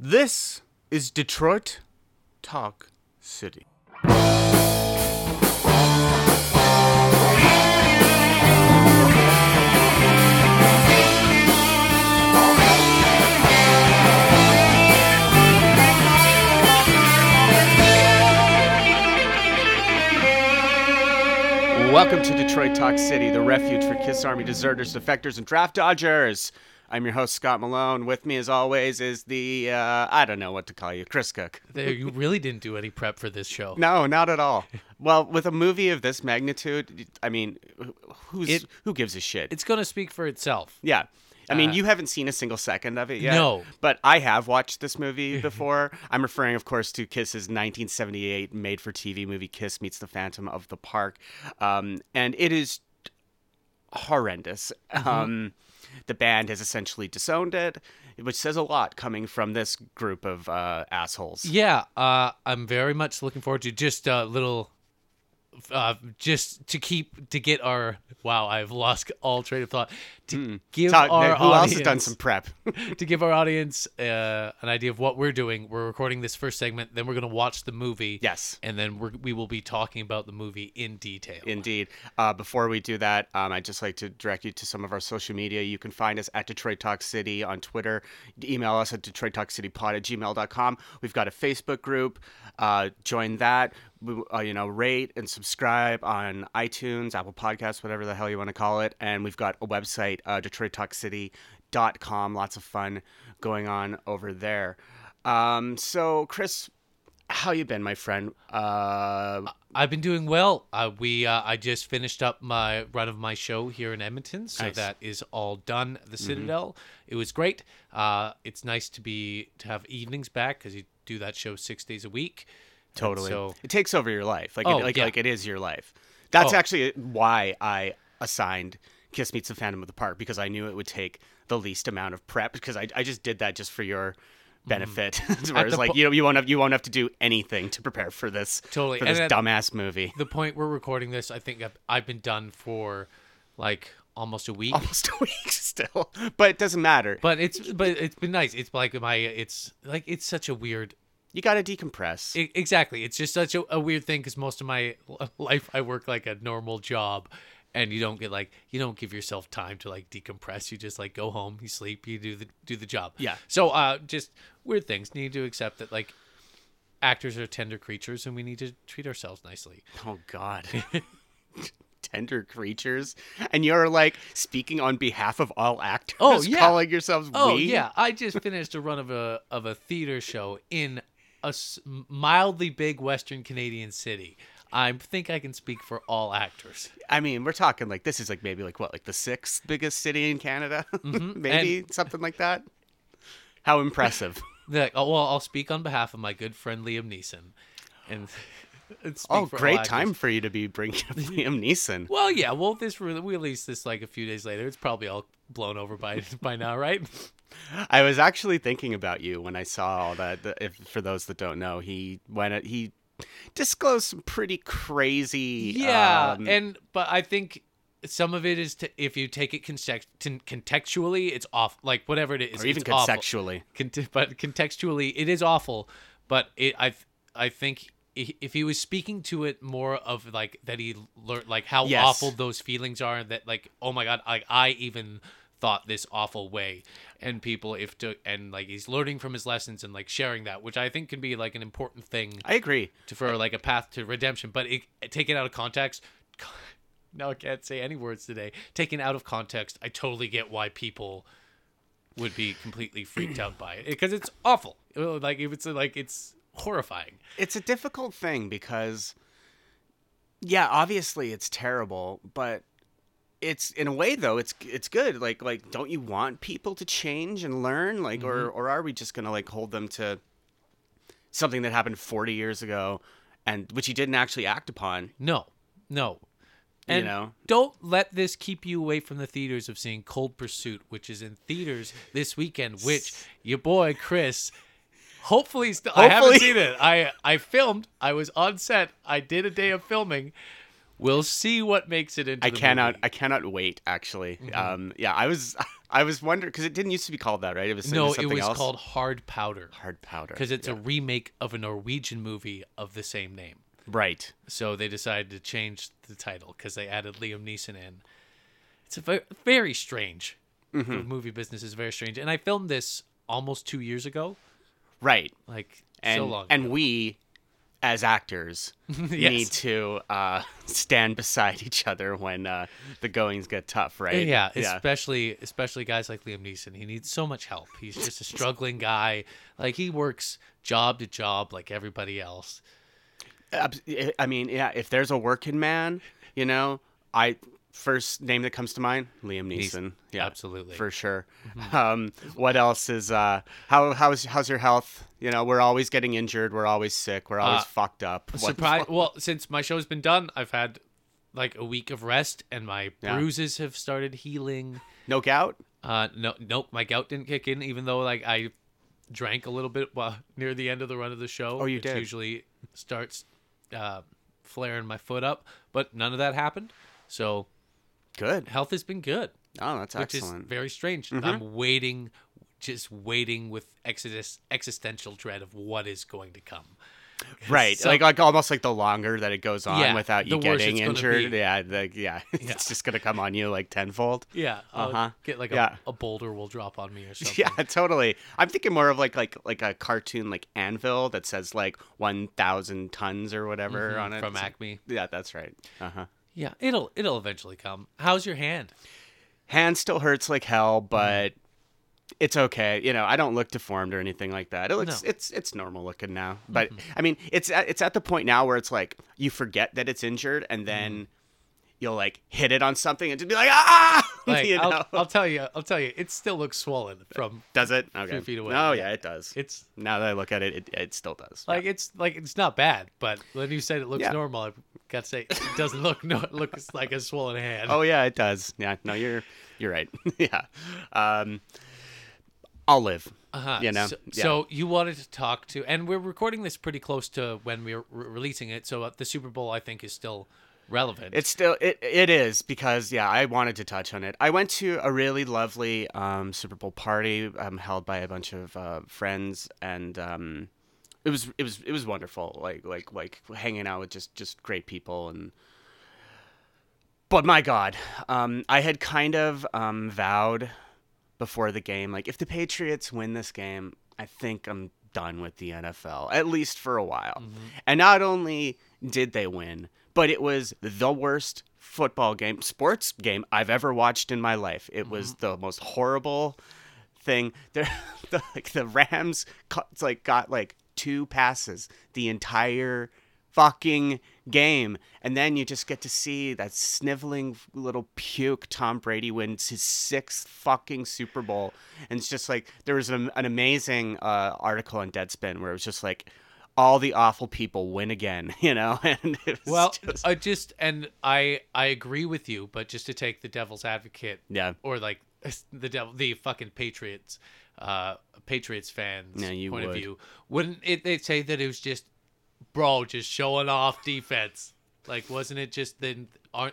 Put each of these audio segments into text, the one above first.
This is Detroit Talk City. Welcome to Detroit Talk City, the refuge for Kiss Army deserters, defectors, and draft dodgers. I'm your host, Scott Malone. With me, as always, is the, uh, I don't know what to call you, Chris Cook. You really didn't do any prep for this show. No, not at all. Well, with a movie of this magnitude, I mean, who's It- who gives a shit? It's going to speak for itself. yeah. I mean, uh, you haven't seen a single second of it yet. No. But I have watched this movie before. I'm referring, of course, to Kiss's 1978 made for TV movie Kiss Meets the Phantom of the Park. Um, and it is horrendous. Mm-hmm. Um, the band has essentially disowned it, which says a lot coming from this group of uh, assholes. Yeah, uh, I'm very much looking forward to just a little, uh, just to keep to get our. Wow, I've lost all train of thought. To give Talk- our who audience, else has done some prep? to give our audience uh, an idea of what we're doing. We're recording this first segment, then we're going to watch the movie. yes. and then we're, we will be talking about the movie in detail. Indeed. Uh, before we do that, um, I'd just like to direct you to some of our social media. You can find us at Detroit Talk City on Twitter. Email us at Detroit Talk City Pod at gmail.com. We've got a Facebook group. Uh, join that. Uh, you know, rate and subscribe on iTunes, Apple Podcasts, whatever the hell you want to call it. And we've got a website, uh, DetroitTalkCity.com. Lots of fun going on over there. Um, so, Chris, how you been, my friend? Uh, I've been doing well. Uh, we uh, I just finished up my run of my show here in Edmonton, so Nice. Mm-hmm. that is all done. The Citadel. It was great. Uh, it's nice to be to have evenings back because you do that show six days a week. And Totally. So it takes over your life. Like, Oh, it, like, yeah. like it is your life. That's Oh. actually why I assigned Kiss Meets the Phantom of the Park because I knew it would take the least amount of prep because I, I just did that just for your mm-hmm. benefit. Whereas, the like, po- you know, you won't have you won't have to do anything to prepare for this Totally. for this dumbass movie. the point we're recording this, I think I've, I've been done for like almost a week. Almost a week still, but it doesn't matter. But it's but it's been nice. It's like my it's like it's such a weird you got to decompress. I- exactly. It's just such a, a weird thing because most of my life I work like a normal job, and you don't get like you don't give yourself time to like decompress. You just like go home, you sleep, you do the do the job. Yeah. So uh, just weird things. Need to accept that like actors are tender creatures, and we need to treat ourselves nicely. Oh God. Tender creatures, and you're like speaking on behalf of all actors. Oh, yeah. calling yourselves Oh we. yeah, I just finished a run of a of a theater show in a mildly big Western Canadian city. I think I can speak for all actors. I mean, we're talking like this is like maybe like what, like the sixth biggest city in Canada, mm-hmm. maybe something like that. How impressive! Like, oh uh, well, I'll speak on behalf of my good friend Liam Neeson, and, and oh, great time for you to be bringing up Liam Neeson. Well, yeah, well, this re- we released this like a few days later. It's probably all blown over by by now, right? I was actually thinking about you when I saw all that. the- If for those that don't know, he went he disclosed some pretty crazy. Yeah, um, and but I think some of it is to, if you take it context, contextually, it's off. Like whatever it is, or even contextually. Cont- but contextually, it is awful. But it, I, I think if he was speaking to it more of like that, he learned like how Yes. awful those feelings are, and that like oh my god, like I even thought this awful way, and people if to and like he's learning from his lessons and like sharing that, which I think can be like an important thing I agree. to for like a path to redemption. But it, taken out of context. Now I can't say any words today. Taken out of context, I totally get why people would be completely freaked out by it because it's awful. Like if it's like it's horrifying. It's a difficult thing because, yeah, obviously it's terrible, but it's in a way though it's it's good. Like like, don't you want people to change and learn? Like, or Mm-hmm. or are we just gonna like hold them to something that happened forty years ago, and which he didn't actually act upon? No, no. You know? don't let this keep you away from the theaters of seeing Cold Pursuit, which is in theaters this weekend. Which your boy Chris, hopefully, st- I haven't seen it. I I filmed. I was on set. I did a day of filming. We'll see what makes it into. I cannot movie. I cannot wait actually. Mm-hmm. Um, yeah, I was I was wondering because it didn't used to be called that, right? It was no, it was else? called Hard Powder hard powder because it's Yeah. a remake of a Norwegian movie of the same name. right. So they decided to change the title because they added Liam Neeson in. It's a very, very strange. Mm-hmm. The movie business is very strange, and I filmed this almost two years ago. Right. Like And so long. and ago. we, as actors, Yes. need to uh, stand beside each other when uh, the goings get tough, right? Yeah, especially especially guys like Liam Neeson. He needs so much help. He's just a struggling guy. Like he works job to job like everybody else. I mean, yeah. If there's a working man, you know, I first name that comes to mind, Liam Neeson. Yeah, Absolutely. for sure. Um, what else is uh, how how's how's your health? You know, we're always getting injured. We're always sick. We're always Uh, fucked up. Surprise! Well, since my show's been done, I've had like a week of rest, and my Yeah. bruises have started healing. No gout. Uh, no, nope, my gout didn't kick in, even though like I drank a little bit while near the end of the run of the show. Oh, you did? Usually starts uh, flaring my foot up, but none of that happened. So Good. health has been good. Oh, that's which excellent. Mm-hmm. is very strange. I'm waiting, just waiting with exodus, existential dread of what is going to come. Right, So- like like almost like the longer that it goes on Yeah, without you getting injured, yeah, the, yeah, Yeah. it's just gonna come on you like tenfold. Yeah, Uh-huh. get like a, Yeah. a boulder will drop on me or something. Yeah, totally. I'm thinking more of like like like a cartoon like anvil that says like one thousand tons or whatever on it Mm-hmm. from Acme. Yeah, that's right. Uh huh. Yeah, it'll it'll eventually come. How's your hand? Hand still hurts like hell, Mm-hmm. but it's okay. You know, I don't look deformed or anything like that. It looks No. Mm-hmm. it's it's normal looking now. But I mean, it's at, it's at the point now where it's like you forget that it's injured and then Mm-hmm. you'll like hit it on something and just be like ah. Like you know? I'll, I'll tell you, I'll tell you, it still looks swollen from. does it? Okay. feet away, Oh yeah. yeah, it does. It's now that I look at it, it, it still does. like it's like it's not bad, but when you said it looks Yeah. normal, I got to say it doesn't look no, it looks like a swollen hand. Oh yeah, it does. Yeah, no, you're you're right. yeah, um, I'll live. Uh-huh. You know, So, yeah. so you wanted to talk to, and we're recording this pretty close to when we're re- releasing it. So uh, the Super Bowl, I think, is still relevant. It's still it it is because yeah, I wanted to touch on it. I went to a really lovely um, Super Bowl party um, held by a bunch of uh, friends, and um, it was it was it was wonderful. Like like like hanging out with just just great people and. But my God, um, I had kind of um, vowed before the game, like if the Patriots win this game, I think I'm done with the NFL, at least for a while. And not only did they win, but it was the worst football game, sports game I've ever watched in my life. It was the most horrible thing. There, the, like the Rams, like got like two passes the entire fucking game, and then you just get to see that sniveling little puke Tom Brady wins his sixth fucking Super Bowl, and it's just like there was an, an amazing uh, article on Deadspin where it was just like. All the awful people win again, you know, and it was well, just, I just and I I agree with you, but just to take the devil's advocate, yeah, or like the devil, the fucking Patriots, uh, Patriots fans Yeah, you point of view, wouldn't it? They'd say that it was just, bro, just showing off defense. Like, wasn't it just the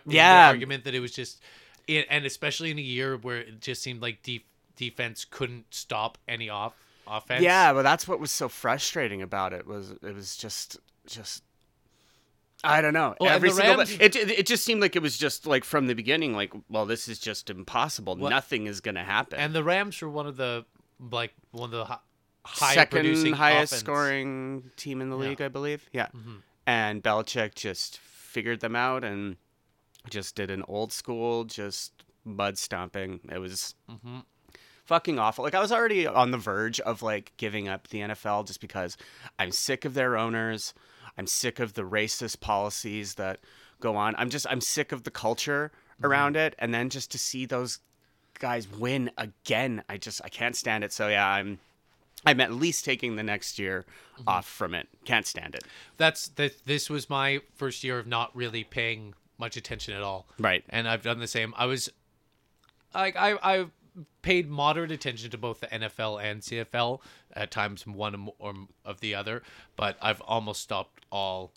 Yeah. argument that it was just, it, and especially in a year where it just seemed like def- defense couldn't stop any off offense. Yeah, but that's what was so frustrating about it was it was just just I don't know. Every single Rams- it it just seemed like it was just like from the beginning like well this is just impossible. Well- Nothing is going to happen. and the Rams were one of the like one of the hi- higher Second highest offense. scoring team in the Yeah. league, I believe. Yeah. Mhm. And Belichick just figured them out and just did an old school just mud stomping. It was Mhm. fucking awful. Like I was already on the verge of like giving up the NFL just because I'm sick of their owners. I'm sick of the racist policies that go on. I'm just I'm sick of the culture around it and then just to see those guys win again, I just I can't stand it. So yeah, I'm I'm at least taking the next year mm-hmm. off from it. Can't stand it. That's that. This was my first year of not really paying much attention at all. Right. and I've done the same. I was like I I paid moderate attention to both the NFL and CFL at times one or of the other, but I've almost stopped all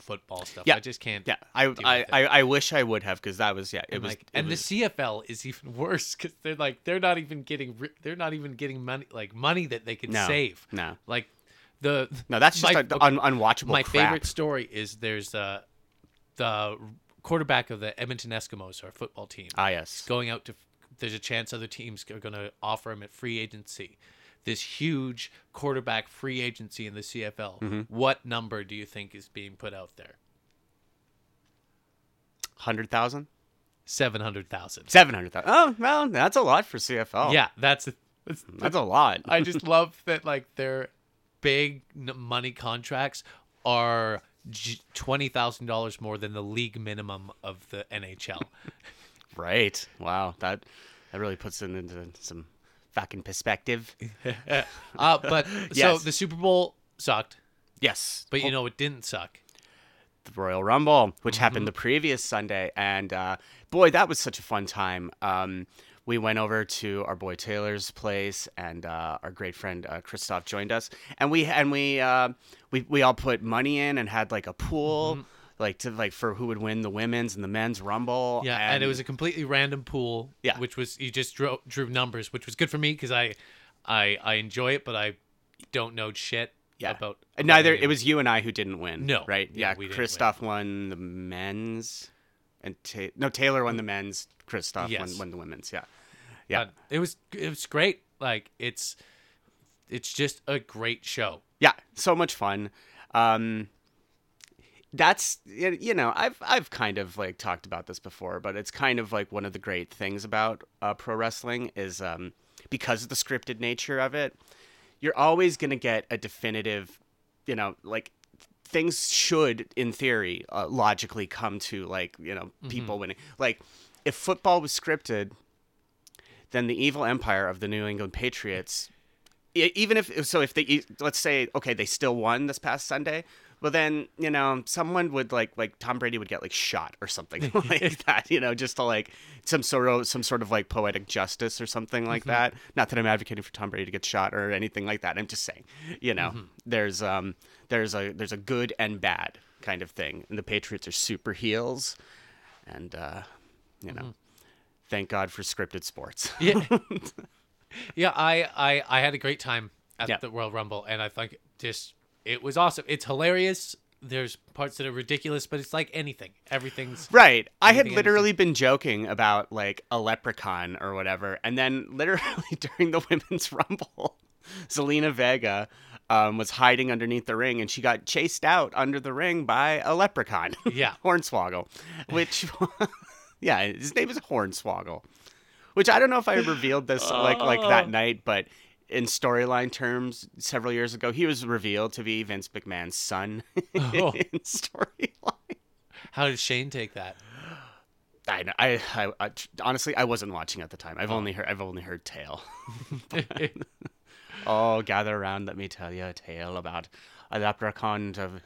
football stuff. Yeah. I just can't. Yeah, I I. I, I wish I would have because that was yeah it and was like, it and was- the CFL is even worse because they're like they're not even getting they're not even getting money like money that they can No. save. no Like the no that's just my- a, un, unwatchable. my crap. favorite story is there's uh the quarterback of the Edmonton Eskimos, our football team, Ah yes, going out to. There's a chance other teams are going to offer him at free agency. This huge quarterback free agency in the CFL. Mm-hmm. What number do you think is being put out there? hundred thousand, Seven hundred thousand. seven hundred thousand. 700,000. Oh well, that's a lot for CFL. Yeah, that's, that's that's a lot. I just love that like their big money contracts are twenty thousand dollars more than the league minimum of the NHL. right. Wow. That that really puts it into some fucking perspective. uh, but so the Super Bowl sucked, Yes. but you know it didn't suck. the Royal Rumble, which Mm-hmm. happened the previous Sunday, and uh, boy, that was such a fun time. Um, we went over to our boy Taylor's place, and uh, our great friend uh, Christoph joined us, and we and we uh, we we all put money in and had like a pool, like to like for who would win the women's and the men's Rumble. Yeah, and, it was a completely random pool. Yeah. which was you just drew, drew numbers, which was good for me because I, I I enjoy it, but I don't know shit yeah. about. About neither it was you and I who didn't win. No. right? Yeah, Yeah. Christoph won the men's, and Ta- no Taylor won the men's. Christoph Yes. won, won the women's. Yeah, yeah. But it was it was great. Like it's it's just a great show. yeah so much fun um that's you know i've i've kind of like talked about this before but it's kind of like one of the great things about uh, pro wrestling is um because of the scripted nature of it you're always going to get a definitive you know like things should in theory uh, logically come to like you know people winning like if football was scripted then the evil empire of the new england patriots even if so if they let's say okay they still won this past sunday well then you know someone would like like tom brady would get like shot or something like that you know just to like some sort of some sort of like poetic justice or something like that. Not that i'm advocating for tom brady to get shot or anything like that. I'm just saying you know there's um there's a there's a good and bad kind of thing. And the patriots are super heels and uh you know thank god for scripted sports. Yeah, yeah. I, I I had a great time at Yeah. the Royal Rumble, and I think just it was awesome. It's hilarious. There's parts that are ridiculous, but it's like anything. Everything's Right. I had Anything literally been joking about like a leprechaun or whatever, and then literally during the women's rumble, Zelina Vega um, was hiding underneath the ring, and she got chased out under the ring by a leprechaun. Yeah. Hornswoggle, which yeah, his name is Hornswoggle, which I don't know if I revealed this like like that night, but. In storyline terms, several years ago, he was revealed to be Vince McMahon's son Oh. in storyline. how did Shane take that? I, know- I, I, I honestly I wasn't watching at the time. I've oh. only heard I've only heard tale. oh, gather around, let me tell you a tale about a leprechaun of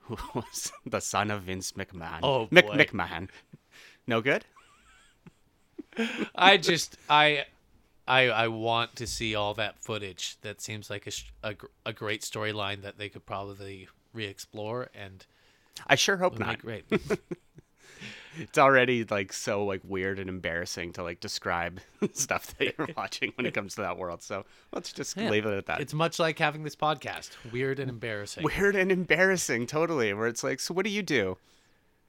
who was the son of Vince McMahon. Oh, Mc, boy. McMahon. No good. I just I I I want to see all that footage. That seems like a a, a great storyline that they could probably re-explore and I sure hope not. great. It's already like so like weird and embarrassing to like describe stuff that you're watching when it comes to that world. So let's just Yeah. leave it at that. It's much like having this podcast. Weird and embarrassing. weird and embarrassing, totally. Where it's like, so what do you do?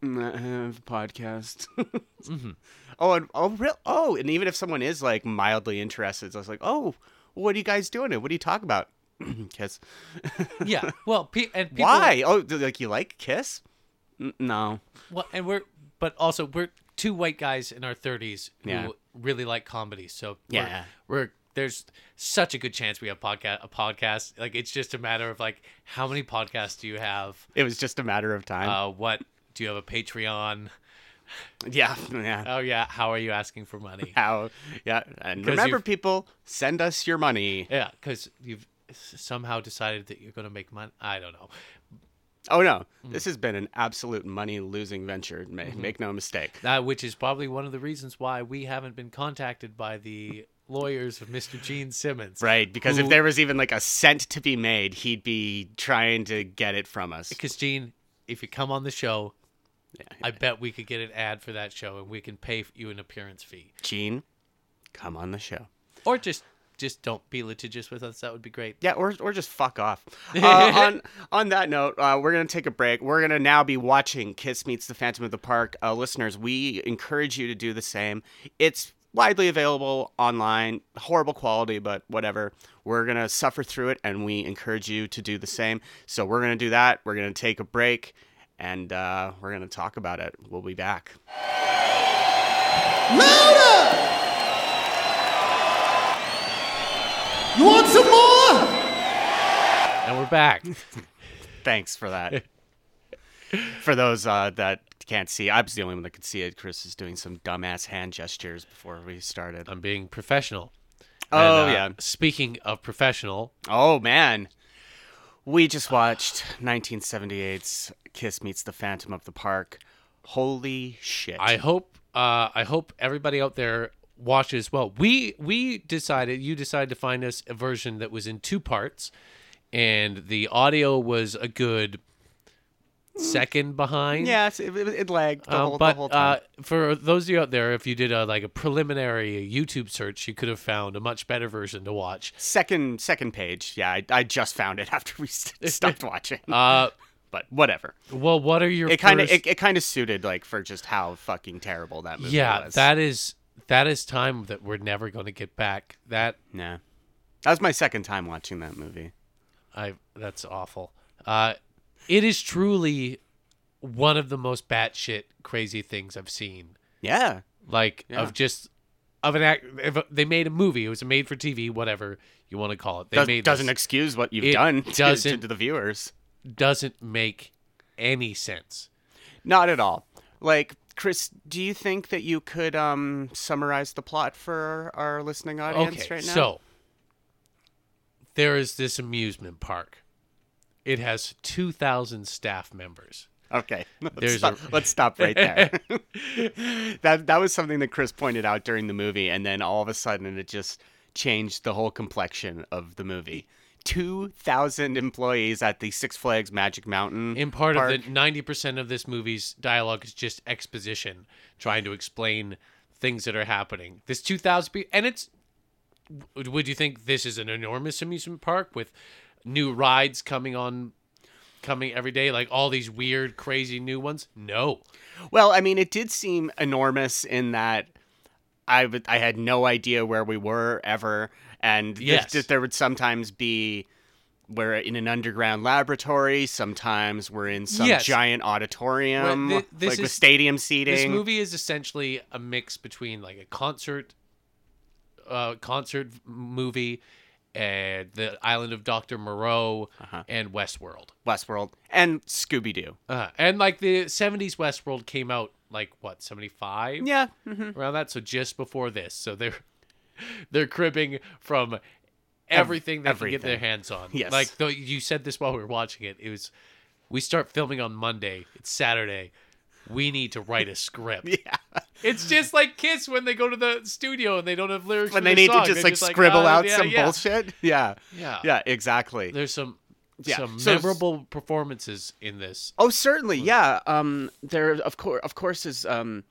"Mm, I have a podcast. Mm-hmm. Oh, and oh, real? Oh, and even if someone is like mildly interested, it's like, oh, what are you guys doing? What do you talk about? Kiss. yeah. Well, pe- and people, Why? Oh, like you like Kiss? N- no. Well, and we're but also we're two white guys in our thirties who Yeah. really like comedy. So we're- Yeah. we're, there's such a good chance we have podcast a podcast. Like it's just a matter of like how many podcasts do you have? It was just a matter of time. Uh, what do you have a Patreon? yeah, yeah. Oh yeah, how are you asking for money? How? Yeah, And remember, people, send us your money. yeah, because you've somehow decided that you're going to make money. I don't know. Oh no, Mm. this has been an absolute money-losing venture. Ma- Mm-hmm. Make no mistake. That which is probably one of the reasons why we haven't been contacted by the lawyers of Mr. Gene Simmons. Right, because if there was even like a cent to be made, he'd be trying to get it from us. Because Gene, if you come on the show, Yeah. I bet we could get an ad for that show, and we can pay you an appearance fee, Gene, come on the show. or just just don't be litigious with us. That would be great. Yeah, or or just fuck off. Uh, on on that note, uh, we're gonna take a break. We're gonna now be watching Kiss Meets the Phantom of the Park. Uh, listeners, we encourage you to do the same. It's widely available online, horrible quality, but whatever. We're gonna suffer through it, and we encourage you to do the same. So we're gonna do that. We're gonna take a break, and uh, we're gonna talk about it. We'll be back. Louder! You want some more? And we're back. Thanks for that. for those uh, that can't see, I was the only one that could see it. Chris is doing some dumbass hand gestures before we started. I'm being professional. oh And, uh, yeah. Speaking of professional, Oh man. We just watched 1978's Kiss Meets the Phantom of the Park. Holy shit. I hope uh, I hope everybody out there watches well. We we decided you decided to find us a version that was in two parts, and the audio was a good second behind. Yes, it, it, lagged the Um, whole, but the whole time. uh, for those of you out there, if you did a like a preliminary YouTube search, you could have found a much better version to watch. second second page. Yeah, I, I just found it after we st- stopped watching. Uh, but whatever. well, what are your It kind of first- it, it kind of suited like for just how fucking terrible that movie yeah, was. that is that is time that we're never going to get back. That Nah. That was my second time watching that movie. I that's awful. Uh, it is truly one of the most batshit crazy things I've seen. Yeah. Like Yeah. of just of an act. If they made a movie, it was a made for TV, whatever you want to call it. They Does, made doesn't this. excuse what you've It done to, to, doesn't- to the viewers. doesn't make any sense. Not at all. Like, Chris, do you think that you could um summarize the plot for our listening audience Okay, right now? so there is this amusement park. It has two thousand staff members. Okay. Let's stop, a- let's stop right there. that that was something that Chris pointed out during the movie, and then all of a sudden it just changed the whole complexion of the movie. Two thousand employees at the Six Flags Magic Mountain. In part park. of the ninety percent of this movie's dialogue is just exposition, trying to explain things that are happening. This two thousand people, and it's would you think this is an enormous amusement park with new rides coming on, coming every day, like all these weird, crazy new ones? No. Well, I mean, it did seem enormous in that I I had no idea where we were ever, and th- Yes. th- there would sometimes be we're in an underground laboratory. Sometimes we're in some Yes. giant auditorium, Well, thi- this like with is- stadium seating. This movie is essentially a mix between like a concert, uh, concert movie, and the Island of Doctor Moreau Uh-huh. and Westworld. Westworld and Scooby Doo. Uh, and like the '70s Westworld came out like what '75 Yeah, hmm around that, so just before this. So they're they're cribbing from everything they can get their hands on. Yes. like though you said this while we were watching it. It was we start filming on Monday. It's Saturday. We need to write a script. yeah. It's just like Kiss when they go to the studio and they don't have lyrics. When they need to just They're like scribble "Oh, out yeah, some yeah." bullshit. Yeah, Yeah, yeah, exactly. There's some Yeah, some so- memorable performances in this. Oh, certainly, yeah. Um, there of course, of course, is um,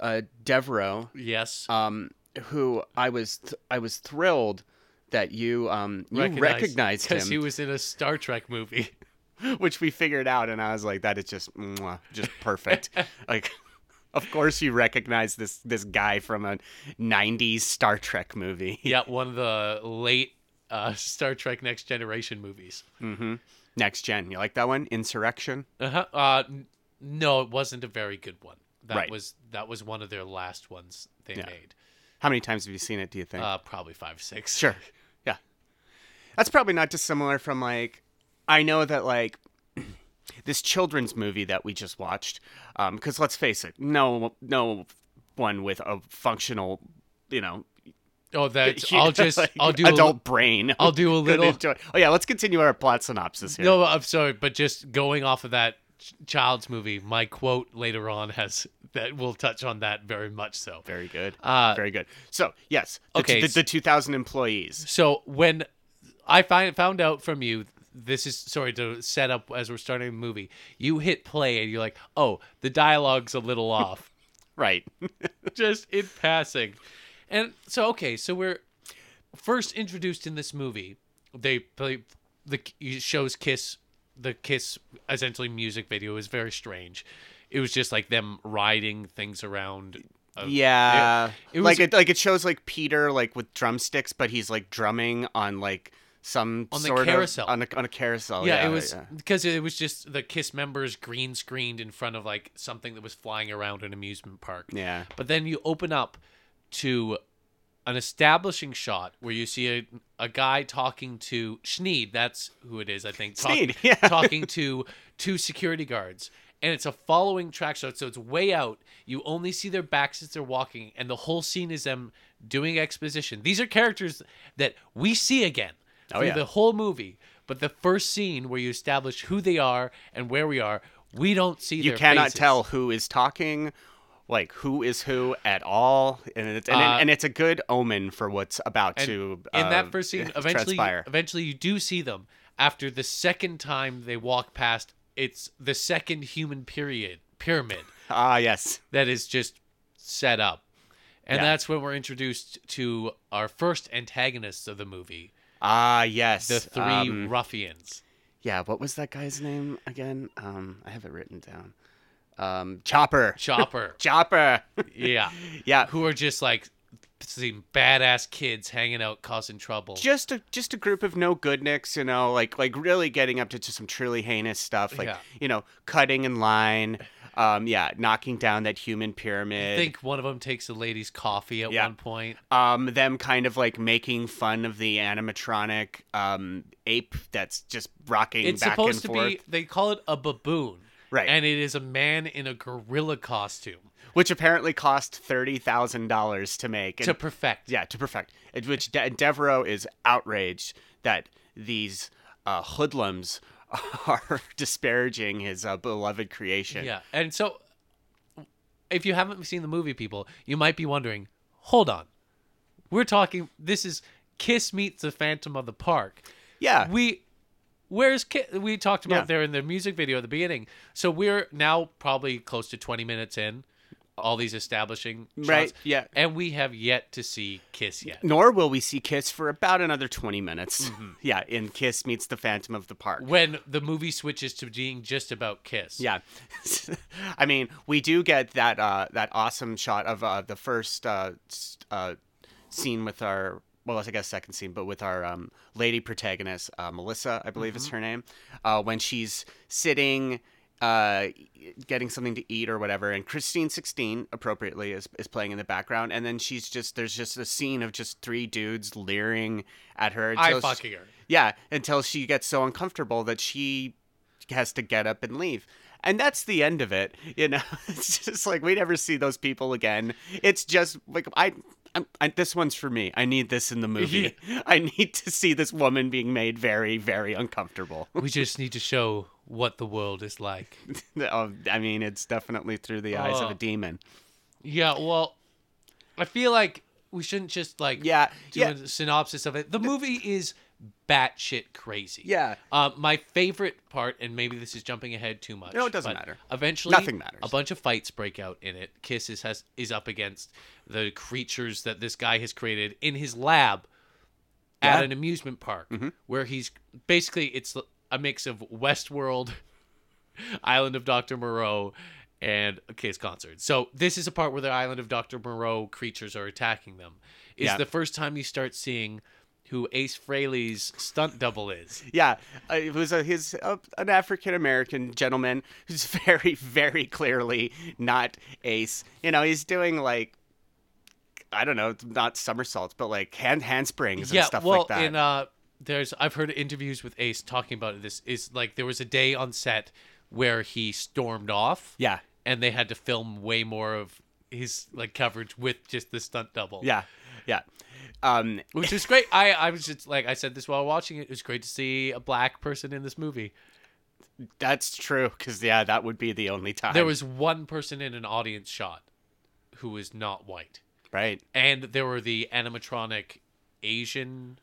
uh, Devereaux. Yes, um, who I was th- I was thrilled that you um you recognized him, because he was in a Star Trek movie. which we figured out, and I was like, that is just mwah, just perfect. like, of course you recognize this this guy from a '90s Star Trek movie. yeah, one of the late uh, Star Trek Next Generation movies. hmm Next Gen, you like that one? Insurrection. Uh-huh. Uh n- No, it wasn't a very good one. That Right. was that was one of their last ones they Yeah. made. How many times have you seen it? Do you think? Uh, probably five, six. Sure. Yeah. That's probably not dissimilar from like I know that like this children's movie that we just watched um because let's face it no no one with a functional you know Oh, that I'll just. like, I'll do. A, adult brain I'll do a little. oh yeah let's continue our plot synopsis here No, I'm sorry, but just going off of that child's movie, my quote later on has that will touch on that very much so. very good Uh, very good so yes the, okay, the, the 2000 employees So when I find found out from you this is sorry to set up as we're starting a movie. You hit play and you're like, oh, the dialogue's a little off, Right. just in passing. And so okay, so we're first introduced in this movie. They play the shows Kiss, the Kiss essentially music video is very strange. It was just like them riding things around. uh, yeah. it was- like it like it shows like Peter like with drumsticks, but he's like drumming on like some On the carousel. of on a, on a carousel. yeah, Yeah, it was yeah. because it was just the Kiss members green screened in front of like something that was flying around an amusement park. Yeah. But then you open up to an establishing shot where you see a, a guy talking to Schneed. That's who it is, I think. talk- yeah. talking to two security guards. And it's a following track shot, so it's way out. You only see their backs as they're walking, and the whole scene is them doing exposition. These are characters that we see again Oh, through yeah. the whole movie. But the first scene where you establish who they are and where we are, we don't see You cannot faces. tell who is talking, like who is who at all, and it's and, Uh, and it's a good omen for what's about to in uh, that first scene eventually transpire. eventually you do see them after the second time they walk past it's the second human period pyramid Ah, yes. that is just set up and Yeah. that's when we're introduced to our first antagonists of the movie Ah, yes. the three Um, ruffians yeah. What was that guy's name again? Um, I have it written down. Um, Chopper. chopper Chopper. yeah yeah. who are just like some badass kids hanging out causing trouble just a just a group of no good nicks, you know, like like really getting up to just some truly heinous stuff, like Yeah. you know, cutting in line, um, yeah, knocking down that human pyramid. I think one of them takes a lady's coffee at Yeah. one point um, them kind of like making fun of the animatronic um ape that's just rocking it's back supposed and to forth, be they call it a baboon Right. and it is a man in a gorilla costume which apparently cost thirty thousand dollars to make. to And- perfect yeah, to perfect. Which De- Devereaux is outraged that these uh, hoodlums are disparaging his uh, beloved creation. yeah and so if you haven't seen the movie people you might be wondering hold on. We're talking this is kiss meets the phantom of the park. Yeah, we where's Ki- we talked about Yeah. there in the music video at the beginning. So we're now probably close to 20 minutes in all these establishing shots, Right, yeah. and we have yet to see kiss yet Nor will we see Kiss for about another twenty minutes. Mm-hmm. Yeah, in Kiss meets the Phantom of the Park. when the movie switches to being just about kiss Yeah, I mean, we do get that uh, that awesome shot of uh, the first uh, uh, scene with our well, I guess second scene, but with our um, lady protagonist, uh, Melissa, I believe is her name, uh, when she's sitting. Uh, getting something to eat or whatever, and Christine sixteen appropriately is, is playing in the background, and then she's just there's just a scene of just three dudes leering at her. I until she- fucking her. yeah, until she gets so uncomfortable that she has to get up and leave. And that's the end of it. You know, it's just like we never see those people again. It's just like I. I'm, I, this one's for me. I need this in the movie. I need to see this woman being made very, very uncomfortable. we just need to show what the world is like. Oh, I mean, it's definitely through the eyes of Oh. a demon. Yeah, well, I feel like we shouldn't just like Yeah, do yeah. a synopsis of it. The movie is batshit crazy. Yeah. Uh, my favorite part, and maybe this is jumping ahead too much. No, it doesn't but matter. Eventually, Nothing matters. A bunch of fights break out in it. Kiss is has is up against the creatures that this guy has created in his lab Yeah. Mm-hmm. at an amusement park, where he's basically it's a mix of Westworld, Island of Dr. Moreau, and a Kiss concert. So this is a part where the Island of Dr. Moreau creatures are attacking them. Is Yeah. the first time you start seeing who Ace Frehley's stunt double is. Yeah, uh, it was a, his uh, an African American gentleman who's very, very clearly not Ace. You know, he's doing like I don't know, not somersaults, but like hand handsprings and yeah, stuff well, like that. in uh, there's I've heard interviews with Ace talking about this. Is like there was a day on set where he stormed off. yeah, and they had to film way more of his like coverage with just the stunt double. yeah, yeah. Um, which is great. I I was just like I said this while watching it. It was great to see a black person in this movie. that's true because yeah, that would be the only time. There was one person in an audience shot who was not white, right. and there were the animatronic Asian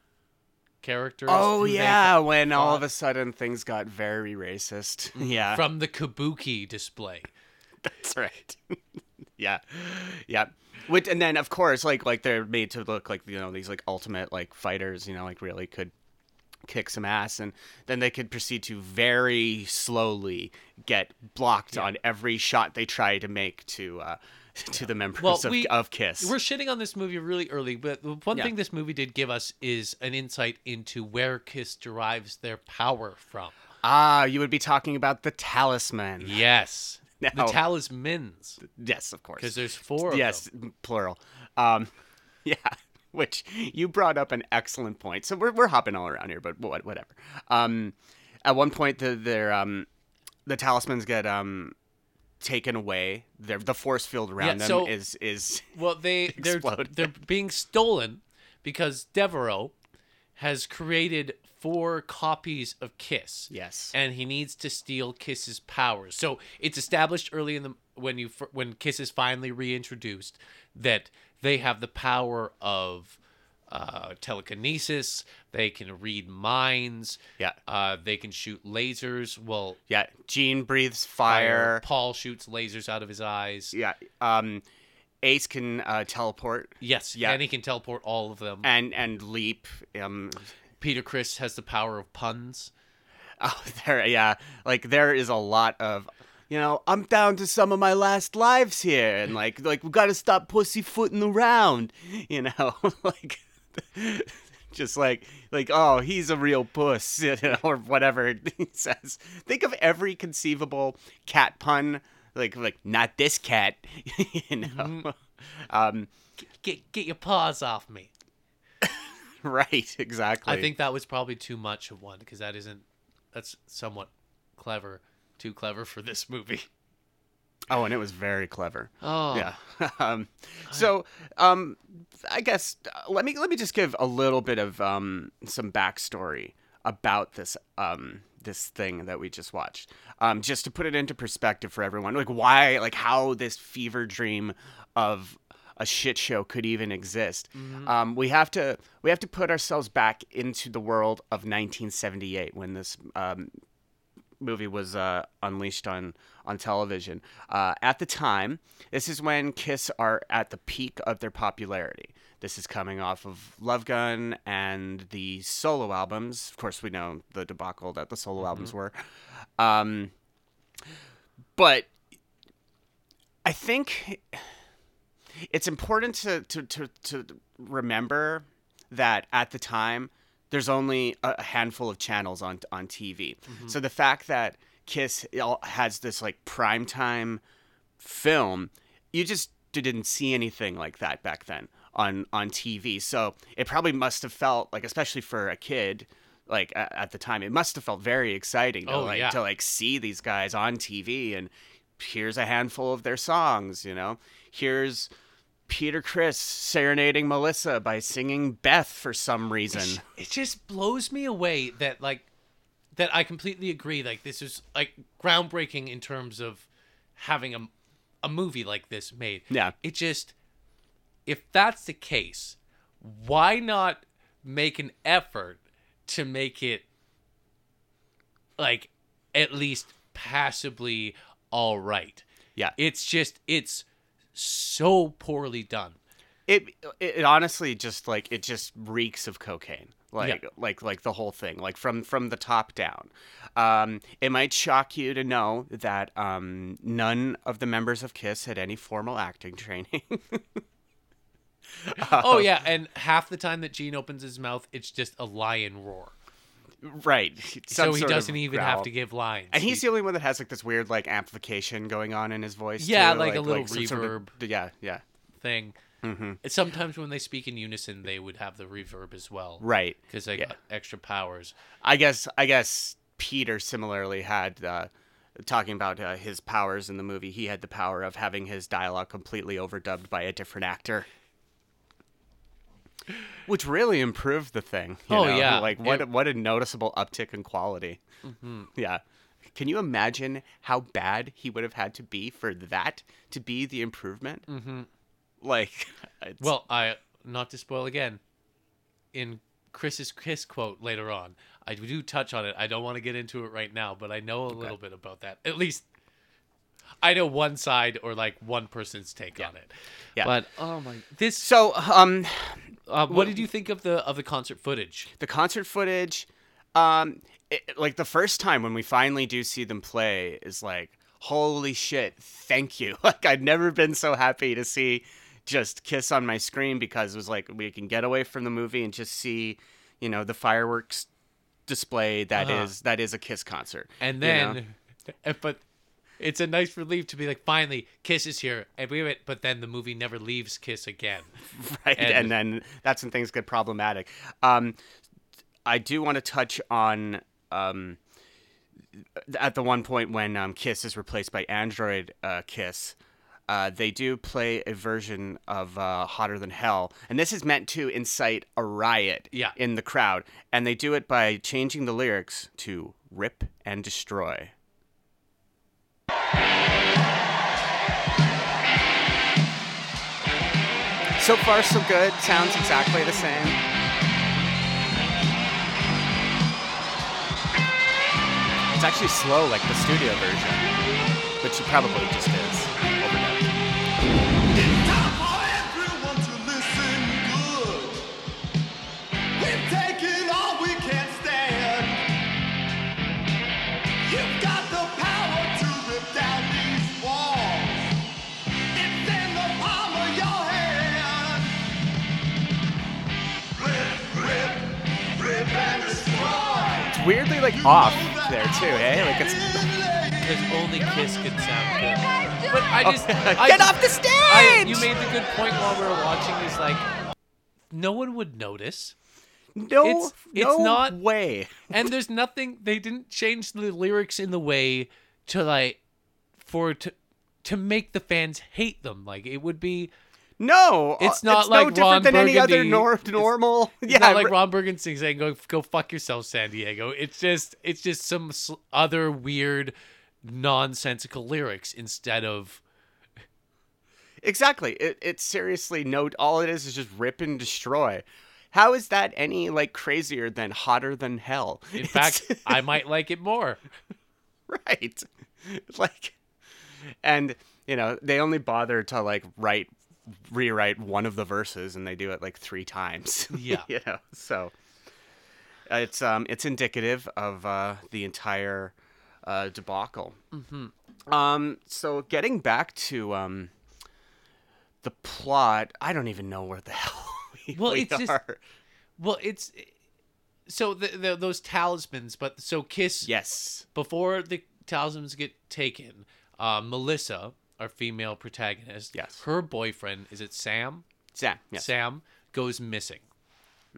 characters. Oh yeah, fought- when all of a sudden things got very racist. Yeah, from the Kabuki display. that's right. yeah, yeah. Which and then of course like like they're made to look like you know these like ultimate like fighters. You know like really could kick some ass and then they could proceed to very slowly get blocked on every shot they try to make to uh to the members Well, of, we- of kiss We're shitting on this movie really early, but the one Yeah. thing this movie did give us is an insight into where Kiss derives their power from. ah you would be talking about the talisman Yes. The talismans. yes of course. Because there's four of yes them. plural. Um yeah which you brought up an excellent point. So we're, we're hopping all around here but whatever. Um at one point the their um the talismans get um taken away. Their the force field around Yeah, them so- is is Well, they they're they're being stolen because Devereaux has created four copies of Kiss. yes and he needs to steal Kiss's powers. So it's established early in the when you when Kiss is finally reintroduced that they have the power of uh, telekinesis. They can read minds. Yeah. Uh, they can shoot lasers. Well, yeah gene breathes fire. fire, Paul shoots lasers out of his eyes. yeah um ace can uh, teleport Yes. Yeah. And he can teleport all of them. and and leap um Peter Criss has the power of puns. Oh, there, yeah. Like there is a lot of, you know, I'm down to some of my last lives here, and like, like we got to stop pussyfooting around, you know, like, just like, like, oh, he's a real puss, you know, or whatever he says. Think of every conceivable cat pun, like, like not this cat, you know. Um, Get get your paws off me. right, exactly. I think that was probably too much of one because that isn't. That's somewhat clever. Too clever for this movie. Oh, and it was very clever. Oh. Yeah. um, so, um, I guess uh, let me let me just give a little bit of um, some backstory about this um, this thing that we just watched, um, just to put it into perspective for everyone, like why, like how this fever dream of a shit show could even exist. Um, we have to we have to put ourselves back into the world of 1978 when this um, movie was uh, unleashed on on television. Uh, at the time, this is when Kiss are at the peak of their popularity. This is coming off of Love Gun and the solo albums. Of course, we know the debacle that the solo albums were. Um, but I think it's important to, to, to, to remember that at the time there's only a handful of channels on on TV. Mm-hmm. So the fact that Kiss has this like primetime film, you just didn't see anything like that back then on on TV. So it probably must have felt like, especially for a kid, like at, at the time, it must have felt very exciting to Oh, like yeah. to like see these guys on TV and here's a handful of their songs. You know, here's. Peter Criss serenading Melissa by singing Beth for some reason. It just blows me away that like that I completely agree. Like this is like groundbreaking in terms of having a a movie like this made. Yeah. It just if that's the case, why not make an effort to make it like at least passably all right? Yeah. It's just it's so poorly done. it, it it honestly just like it just reeks of cocaine like Yeah. like like the whole thing like from from the top down um it might shock you to know that um none of the members of kiss had any formal acting training Oh yeah, and half the time that Gene opens his mouth, it's just a lion roar. Right so he doesn't even have to give lines. and he's He- the only one that has like this weird like amplification going on in his voice Yeah, too, like a little some sort of- reverb. yeah yeah thing. Mm-hmm. And Sometimes when they speak in unison, they would have the reverb as well, right Because they Yeah. got extra powers. I guess I guess Peter similarly had uh, talking about uh, his powers in the movie. He had the power of having his dialogue completely overdubbed by a different actor, which really improved the thing. Oh, know? yeah. like what It- what a noticeable uptick in quality. Mm-hmm. Yeah. Can you imagine how bad he would have had to be for that to be the improvement? Mm-hmm. Like, it's- Well, I not to spoil again. In Chris's kiss quote later on. I do touch on it. I don't want to get into it right now, but I know a little bit about that. At least I know one side or like one person's take on it. Yeah. But oh my, this. So, um, Uh, what did you think of the of the concert footage? the concert footage, um, it, like the first time when we finally do see them play is like, holy shit, thank you. Like I'd never been so happy to see just Kiss on my screen because it was like we can get away from the movie and just see, you know, the fireworks display that is Uh-huh. that is a Kiss concert. And you know? then, but it's a nice relief to be like, finally, Kiss is here, and we went. But then the movie never leaves Kiss again. right and, And- then that's when things get problematic um i do want to touch on um at the one point when um, kiss is replaced by android uh, kiss uh, they do play a version of uh, hotter than hell and this is meant to incite a riot Yeah. in the crowd and they do it by changing the lyrics to rip and destroy So far, so good. Sounds exactly the same. It's actually slow, like the studio version, which it probably just is. Weirdly like off there too, eh? Like it's Because only Kiss could sound good. But I just I get off the stage. I, you made the good point while we were watching. Is like no one would notice, no, it's- it's no not- way. and there's nothing. They didn't change the lyrics in the way to like for to to make the fans hate them. Like it would be. No, It's uh, not it's like no different Ron than any other nor- normal. It's yeah, not like Ron Burgundy saying "Go go fuck yourself, San Diego." It's just it's just some other weird, nonsensical lyrics instead of Exactly. It, it's seriously no. All it is is just rip and destroy. How is that any like crazier than hotter than hell? In It's- fact, I might like it more. right. Like, and you know they only bother to like write, rewrite one of the verses, and they do it like three times. Yeah. you know. So it's um it's indicative of uh, the entire uh, debacle. Mm-hmm. Um. So getting back to um the plot, I don't even know where the hell we, Well, we it's just- are. Well, it's so the, the, those talismans, but so Kiss Yes. before the talismans get taken, uh, Melissa, our female protagonist, Yes. her boyfriend is it Sam? Sam. Yes. Sam goes missing,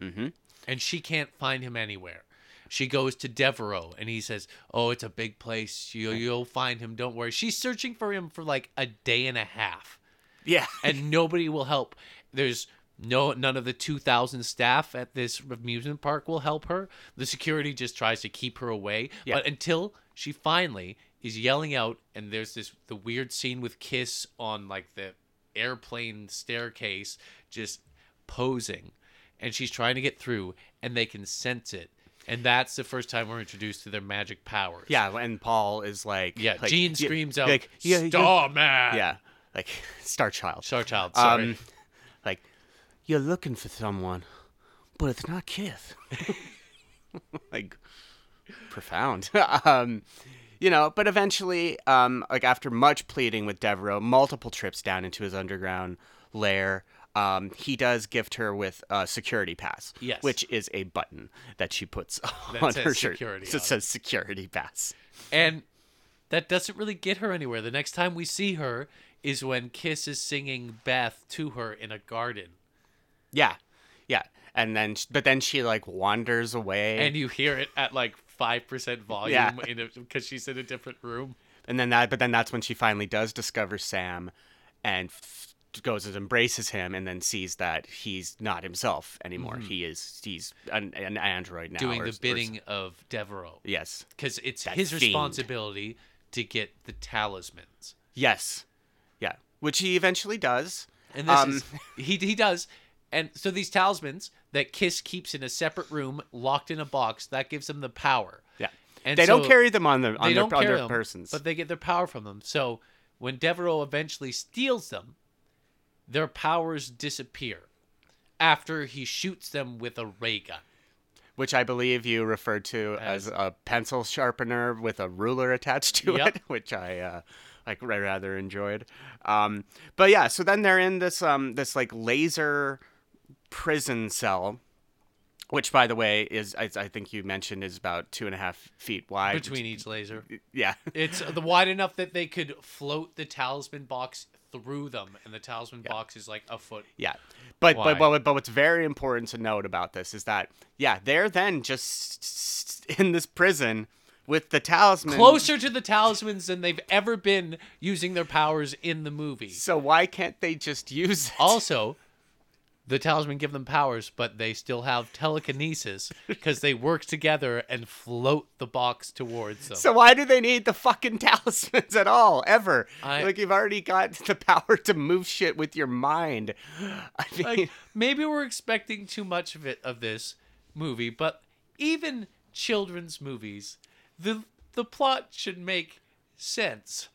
Mm-hmm. and she can't find him anywhere. She goes to Devereaux, and he says, "Oh, it's a big place. You, you'll find him. Don't worry." She's searching for him for like a day and a half. Yeah. and nobody will help. There's no none of the 2000 staff at this amusement park will help her. The security just tries to keep her away. Yeah. But until she finally is yelling out and there's this the weird scene with Kiss on like the airplane staircase just posing and she's trying to get through and they can sense it. And that's the first time we're introduced to their magic powers. Yeah, and Paul is like, Yeah, like, Gene screams out, like, yeah, yeah, Star Man! yeah, like Star Child. Star Child, sorry. Um, like you're looking for someone, but it's not Kith. like profound. um, you know, but eventually, um, like after much pleading with Devereaux, multiple trips down into his underground lair. Um, he does gift her with a security pass, Yes. which is a button that she puts That on her shirt. security So it it. says security pass. And that doesn't really get her anywhere. The next time we see her is when Kiss is singing Beth to her in a garden. Yeah, yeah, and then but then she like wanders away, And you hear it at like 5% volume Yeah. because she's in a different room. and then that but then that's when she finally does discover Sam, and f- goes and embraces him, and then sees that he's not himself anymore. He is he's an, an android now, Mm-hmm. doing or- the or- bidding of Devereaux. yes, Because it's That his fiend. responsibility to get the talismans. yes, yeah, which he eventually does. And this Um, is he he does, And so these talismans that Kiss keeps in a separate room, locked in a box, that gives them the power. Yeah. And they don't carry them on their on their, on their them, persons. but they get their power from them. So when Devereaux eventually steals them, their powers disappear after he shoots them with a ray gun. which I believe you referred to as, As- a pencil sharpener with a ruler attached to Yep. it, which I uh, like ra- rather enjoyed. Um, but yeah, so then they're in this um this like laser prison cell, which by the way is I, I think you mentioned is about two and a half feet wide between each laser. Yeah, It's the wide enough that they could float the talisman box through them, and the talisman box is like a foot. Yeah. But, but but but what's very important to note about this is that yeah they're then just in this prison with the talisman Closer to the talismans than they've ever been using their powers in the movie. So why can't they just use it? Also, the talisman give them powers, but they still have telekinesis because they work together and float the box towards them. So why do they need the fucking talismans at all ever? I- like you've already got the power to move shit with your mind. I mean, like maybe we're expecting too much of it of this movie, but even children's movies, the the plot should make sense.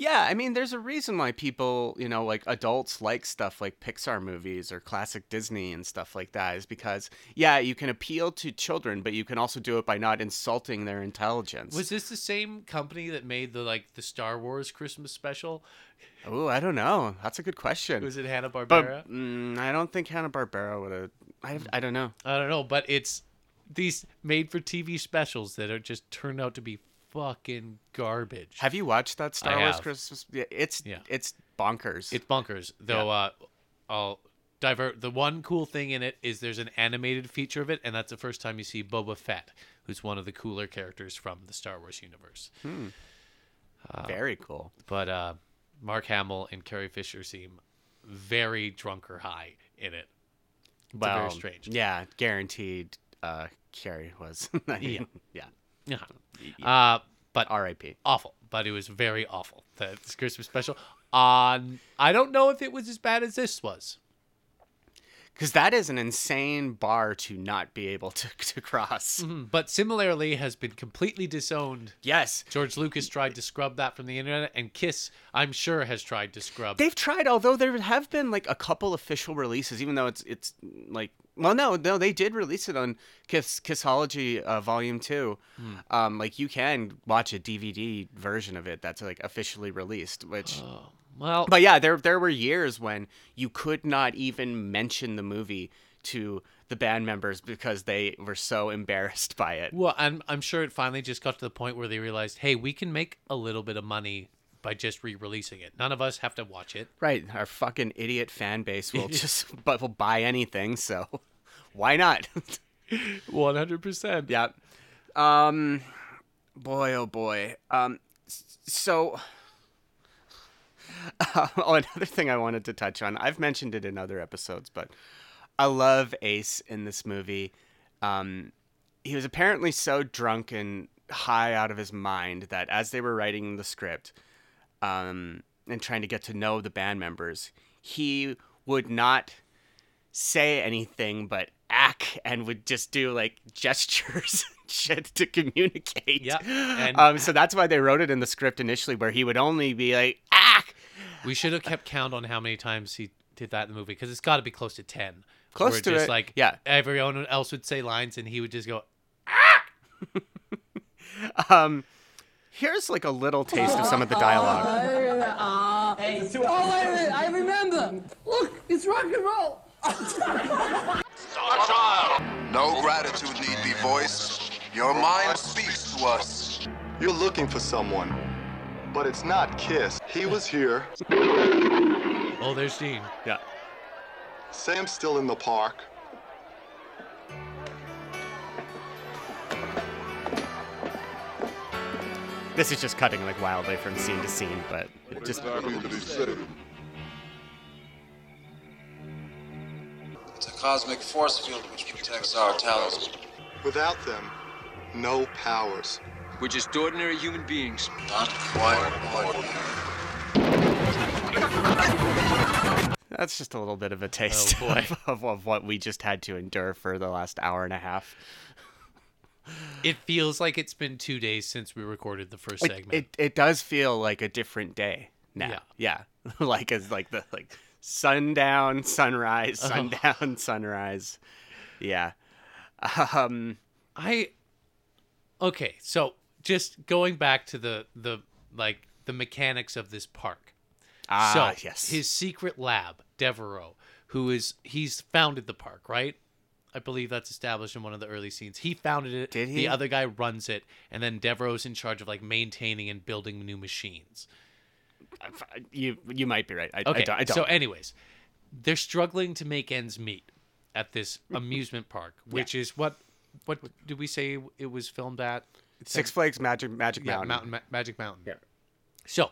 Yeah, I mean, there's a reason why people, you know, like adults like stuff like Pixar movies or classic Disney and stuff like that, is because yeah, you can appeal to children, but you can also do it by not insulting their intelligence. Was this the same company that made the like the Star Wars Christmas special? oh, I don't know. That's a good question. Was it Hanna Barbera? mm, I don't think Hanna Barbera would have. I, I don't know. I don't know, but it's these made for TV specials that are just turned out to be fucking garbage. Have you watched that Star I Wars have. Christmas? Yeah, it's Yeah. it's bonkers. It's bonkers. Though uh I'll divert the one cool thing in it is there's an animated feature of it, and that's the first time you see Boba Fett, who's one of the cooler characters from the Star Wars universe. very cool. But uh Mark Hamill and Carrie Fisher seem very drunk or high in it. It's well, very strange. Yeah, guaranteed. Uh, Carrie was. I mean, yeah. Yeah. Uh but R.I.P. awful, but it was very awful. The this Christmas special. Uh, I don't know if it was as bad as this was. Because that is an insane bar to not be able to to cross. But similarly has been completely disowned. Yes, George Lucas tried to scrub that from the internet, and Kiss, I'm sure, has tried to scrub. they've tried. Although there have been like a couple official releases, even though it's it's like well, no, no, they did release it on Kiss Kissology uh, Volume Two. Hmm. Um, like you can watch a DVD version of it that's like officially released, which. Well, But yeah, there there were years when you could not even mention the movie to the band members because they were so embarrassed by it. well, I'm I'm sure it finally just got to the point where they realized, hey, we can make a little bit of money by just re-releasing it. None of us have to watch it. Right, our fucking idiot fan base will just but will buy anything, so why not? One hundred percent. yeah. Um boy oh boy. Um s- so oh, another thing I wanted to touch on. I've mentioned it in other episodes, but I love Ace in this movie. Um, he was apparently so drunk and high out of his mind that as they were writing the script um, and trying to get to know the band members, he would not say anything but act and would just do like gestures and shit to communicate. Yeah, and- um, so that's why they wrote it in the script initially, where he would only be like act. We should have kept count on how many times he did that in the movie because it's got to be close to ten. Close where to just it, Like yeah. everyone else would say lines and he would just go. Um, here's like a little taste of some of the dialogue. Oh, wait a minute, I remember. Look, it's rock and roll. No gratitude need be voiced. Your mind speaks to us. You're looking for someone, but it's not Kiss. He was here. Oh, there's Dean. Yeah. Sam's still in the park. This is just cutting like wildly from scene to scene, but it just It's a cosmic force field which protects our talisman. Without them, no powers. We're just ordinary human beings. Not quite ordinary. that's just a little bit of a oh, taste Oh, of, of, of what we just had to endure for the last hour and a half. It feels like it's been two days since we recorded the first It, segment. it it does feel like a different day now. Yeah, like as like the like sundown, sunrise, Uh-huh. sundown, sunrise. Yeah. Um. I okay, so just going back to the the like the mechanics of this park. Ah, so yes. his secret lab, Devereaux, who is he's founded the park, right? I believe that's established in one of the early scenes. He founded it. Did he? The other guy runs it, and then Devereaux's in charge of like maintaining and building new machines. You you might be right. I, Okay. I don't. I don't. So, anyways, they're struggling to make ends meet at this amusement park, which is what what did we say it was filmed at? Six Flags Magic Magic Yeah, Mountain. Mountain Ma- Magic Mountain. Yeah. So,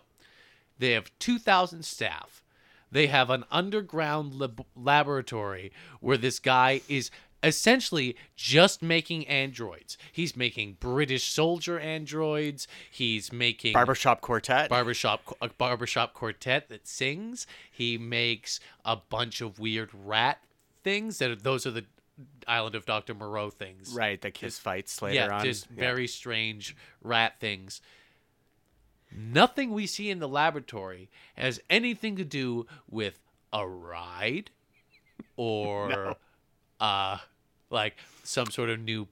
they have 2,000 staff. They have an underground lab- laboratory where this guy is essentially just making androids. He's making British soldier androids. He's making Barbershop Quartet. barbershop a barbershop quartet that sings. He makes a bunch of weird rat things that are, those are the Island of Dr. Moreau things. right. The kiss fights later Yeah, on. just Yeah. very strange rat things. Nothing we see in the laboratory has anything to do with a ride or uh like some sort of new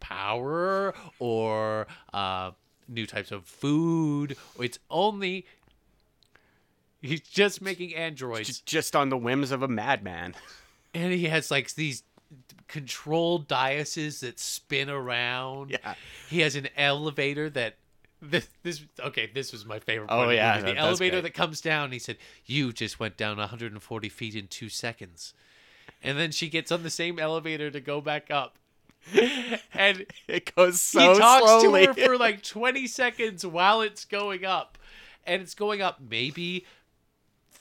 power or uh new types of food. It's only he's just making androids just on the whims of a madman. and he has like these controlled diases that spin around. Yeah. He has an elevator that this this okay, this was my favorite Oh, part. the yeah, the that's elevator that comes down. He said, "You just went down 140 feet in two seconds," and then she gets on the same elevator to go back up, and It goes so he talks slowly. to her for like 20 seconds while it's going up, and it's going up maybe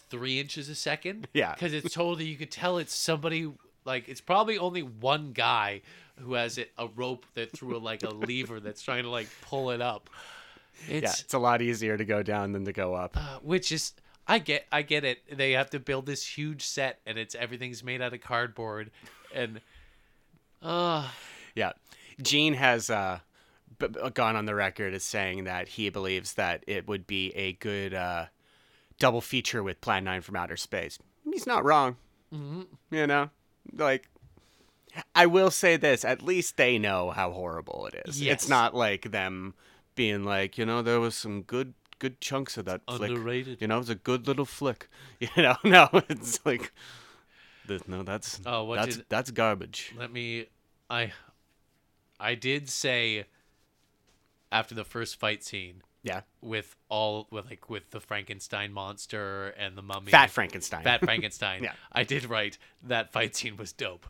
three inches a second. Yeah. because it's totally you could tell it's somebody like it's probably only one guy who has it a rope that through a, like a lever that's trying to like pull it up. It's yeah, it's a lot easier to go down than to go up. uh, which is I get I get it. They have to build this huge set and it's everything's made out of cardboard and uh Yeah. Gene has uh, b- gone on the record as saying that he believes that it would be a good uh, double feature with Plan 9 from Outer Space. He's not wrong. Mm-hmm. You know? Like, I will say this at least they know how horrible it is. Yes. It's not like them being like, you know, there was some good good chunks of that flick. Underrated. You know, it was a good little flick. You know, no, it's like, no, that's Oh, that's did- that's garbage. let me I I did say after the first fight scene Yeah, with all with like with the Frankenstein monster and the mummy Fat Frankenstein. Fat Frankenstein. Yeah. I did write that fight scene was dope.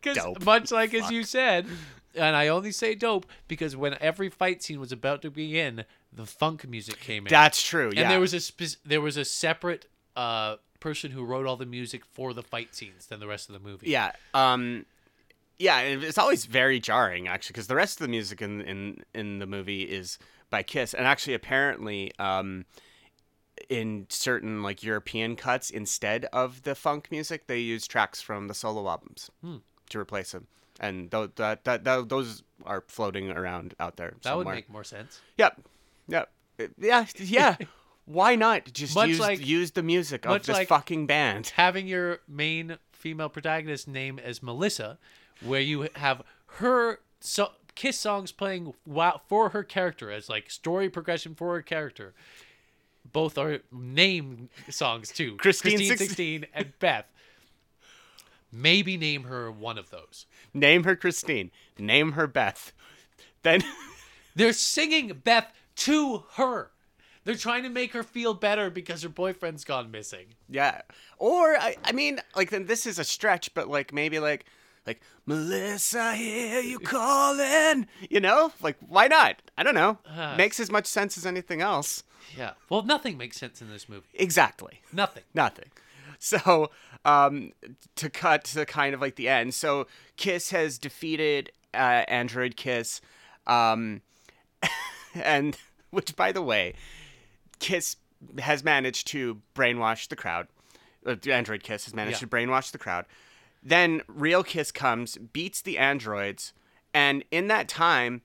Because Dope. much like as you said, and I only say dope because when every fight scene was about to begin, the funk music came in. That's true. Yeah. and there was a spec- there was a separate uh, person who wrote all the music for the fight scenes than the rest of the movie. yeah. Um, yeah. It's always very jarring, actually, because the rest of the music in in in the movie is by Kiss, and actually, apparently, um, in certain like European cuts, instead of the funk music, they use tracks from the solo albums Hmm. to replace them, and th- that, that that those are floating around out there. that would make more sense. Yep. Yep. Yeah. Yeah. Why not just Much use like- use the music of this like- fucking band? having your main female protagonist name as Melissa, where you have her so- Kiss songs playing wow for her character as like story progression for her character. Both are name songs too. Christine Christine 16 16 and Beth. Maybe name her one of those. Name her Christine. Name her Beth. Then They're singing Beth to her. They're trying to make her feel better because her boyfriend's gone missing. yeah. Or I I mean like then this is a stretch, but like maybe like like Melissa, I hear you calling. You know, like why not? I don't know. Uh. Makes as much sense as anything else. Yeah. Well, nothing makes sense in this movie. Exactly. Nothing. Nothing. So, um, to cut to kind of like the end. So, Kiss has defeated uh, Android Kiss, um, and which, by the way, Kiss has managed to brainwash the crowd. Uh, the android Kiss has managed Yeah. to brainwash the crowd. Then real Kiss comes, beats the androids, and in that time,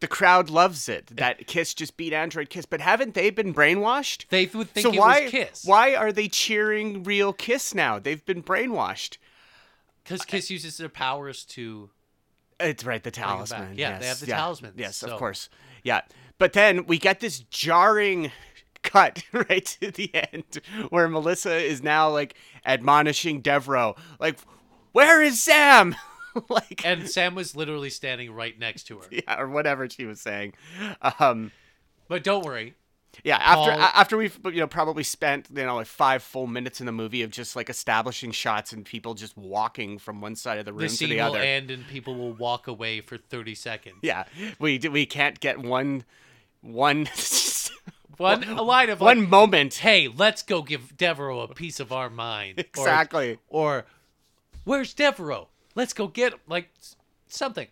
the crowd loves it that Kiss just beat Android Kiss. But haven't they been brainwashed? They would think so it why was Kiss. why are they cheering real Kiss now? They've been brainwashed. Because Kiss uses their powers to. It's right, the talisman. Yeah, they yes, have the yeah, talismans, Yes, so- of course. Yeah, but then we get this jarring cut right to the end where Melissa is now like admonishing Devereaux, like, "Where is Sam?" like, And Sam was literally standing right next to her. yeah, or whatever she was saying. Um, But don't worry. yeah, after Paul- after we've you know probably spent you know like five full minutes in the movie of just like establishing shots and people just walking from one side of the room The to the other. end and people will walk away for 30 seconds. Yeah, we we can't get one one One a line of one like, moment. hey, let's go give Devereaux a piece of our mind. Or- Exactly. Or, where's Devereaux? Let's go get him. Like something.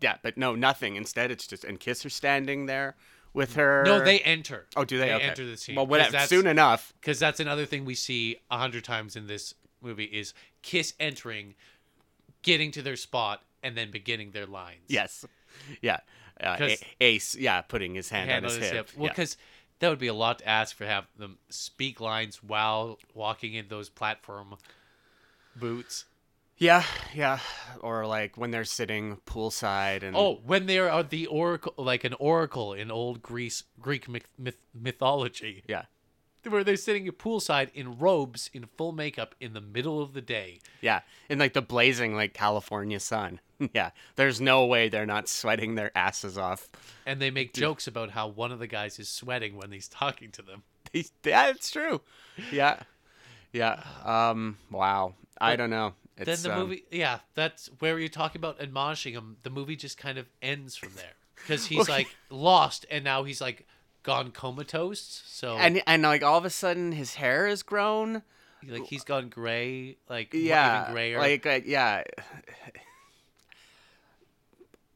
Yeah, but no, nothing. Instead, it's just and Kiss are standing there with her. No, they enter. Oh, do they? They Okay. enter the scene. Well, whatever. Soon enough. Because that's another thing we see a hundred times in this movie is Kiss entering, getting to their spot, and then beginning their lines. Yes. Yeah. Uh, Ace. Yeah, putting his hand, hand on his, hip. Well, yeah. because that would be a lot to ask for have them speak lines while walking in those platform boots. Yeah, yeah, or like when they're sitting poolside and Oh, when they are the oracle, like an oracle in old Greece Greek myth, myth, mythology, yeah, where they're sitting poolside in robes, in full makeup, in the middle of the day. yeah, in like the blazing like California sun. yeah, there's no way they're not sweating their asses off. And they make jokes about how one of the guys is sweating when he's talking to them. yeah, it's true. Yeah, yeah. Um. Wow. I don't know. It's, then the um, movie, yeah, that's where you're talking about admonishing him. The movie just kind of ends from there because he's like lost, and now he's like gone comatose. So and and like all of a sudden his hair is grown. like he's gone gray, like Yeah, even grayer. like uh, yeah.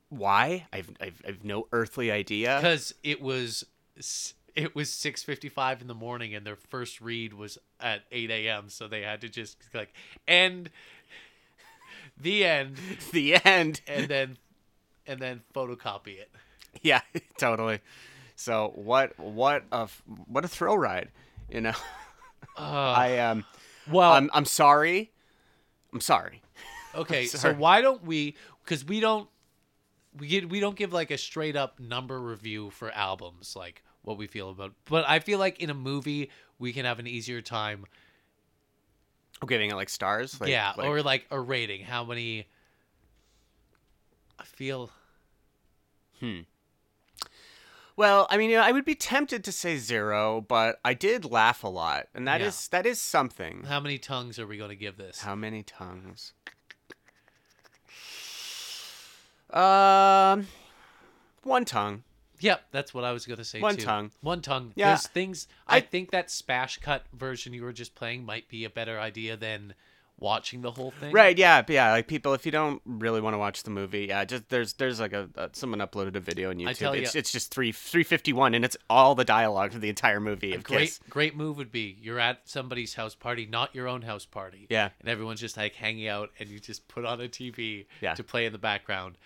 Why? I've, I've I've no earthly idea. because it was it was 6:55 in the morning, and their first read was at 8 a.m. So they had to just like end the end, The end. and then and then photocopy it. Yeah, totally. So what what a what a thrill ride, you know. I um Well, I'm I'm sorry. I'm sorry. Okay, so Sorry. why don't we? Because we don't, we get we don't give like a straight up number review for albums, like what we feel about. But I feel like in a movie we can have an easier time. Giving it like stars. Like, yeah, like- or like a rating. How many? I feel Hmm Well, I mean, you know, I would be tempted to say zero, but I did laugh a lot, and that is Yeah. that is something. how many tongues are we going to give this? How many tongues? Um, one tongue. Yep, that's what I was going to say too. One too. tongue. One tongue. Yeah, There's things. I, I- think that spash cut version you were just playing might be a better idea than watching the whole thing. Right? Yeah, yeah. Like people, if you don't really want to watch the movie, yeah, just there's there's like a, uh someone uploaded a video on YouTube. tell it's ya- it's just three three fifty one, and it's all the dialogue for the entire movie A of great Kiss. great move would be you're at somebody's house party, not your own house party. Yeah. And everyone's just like hanging out and you just put on a TV Yeah. to play in the background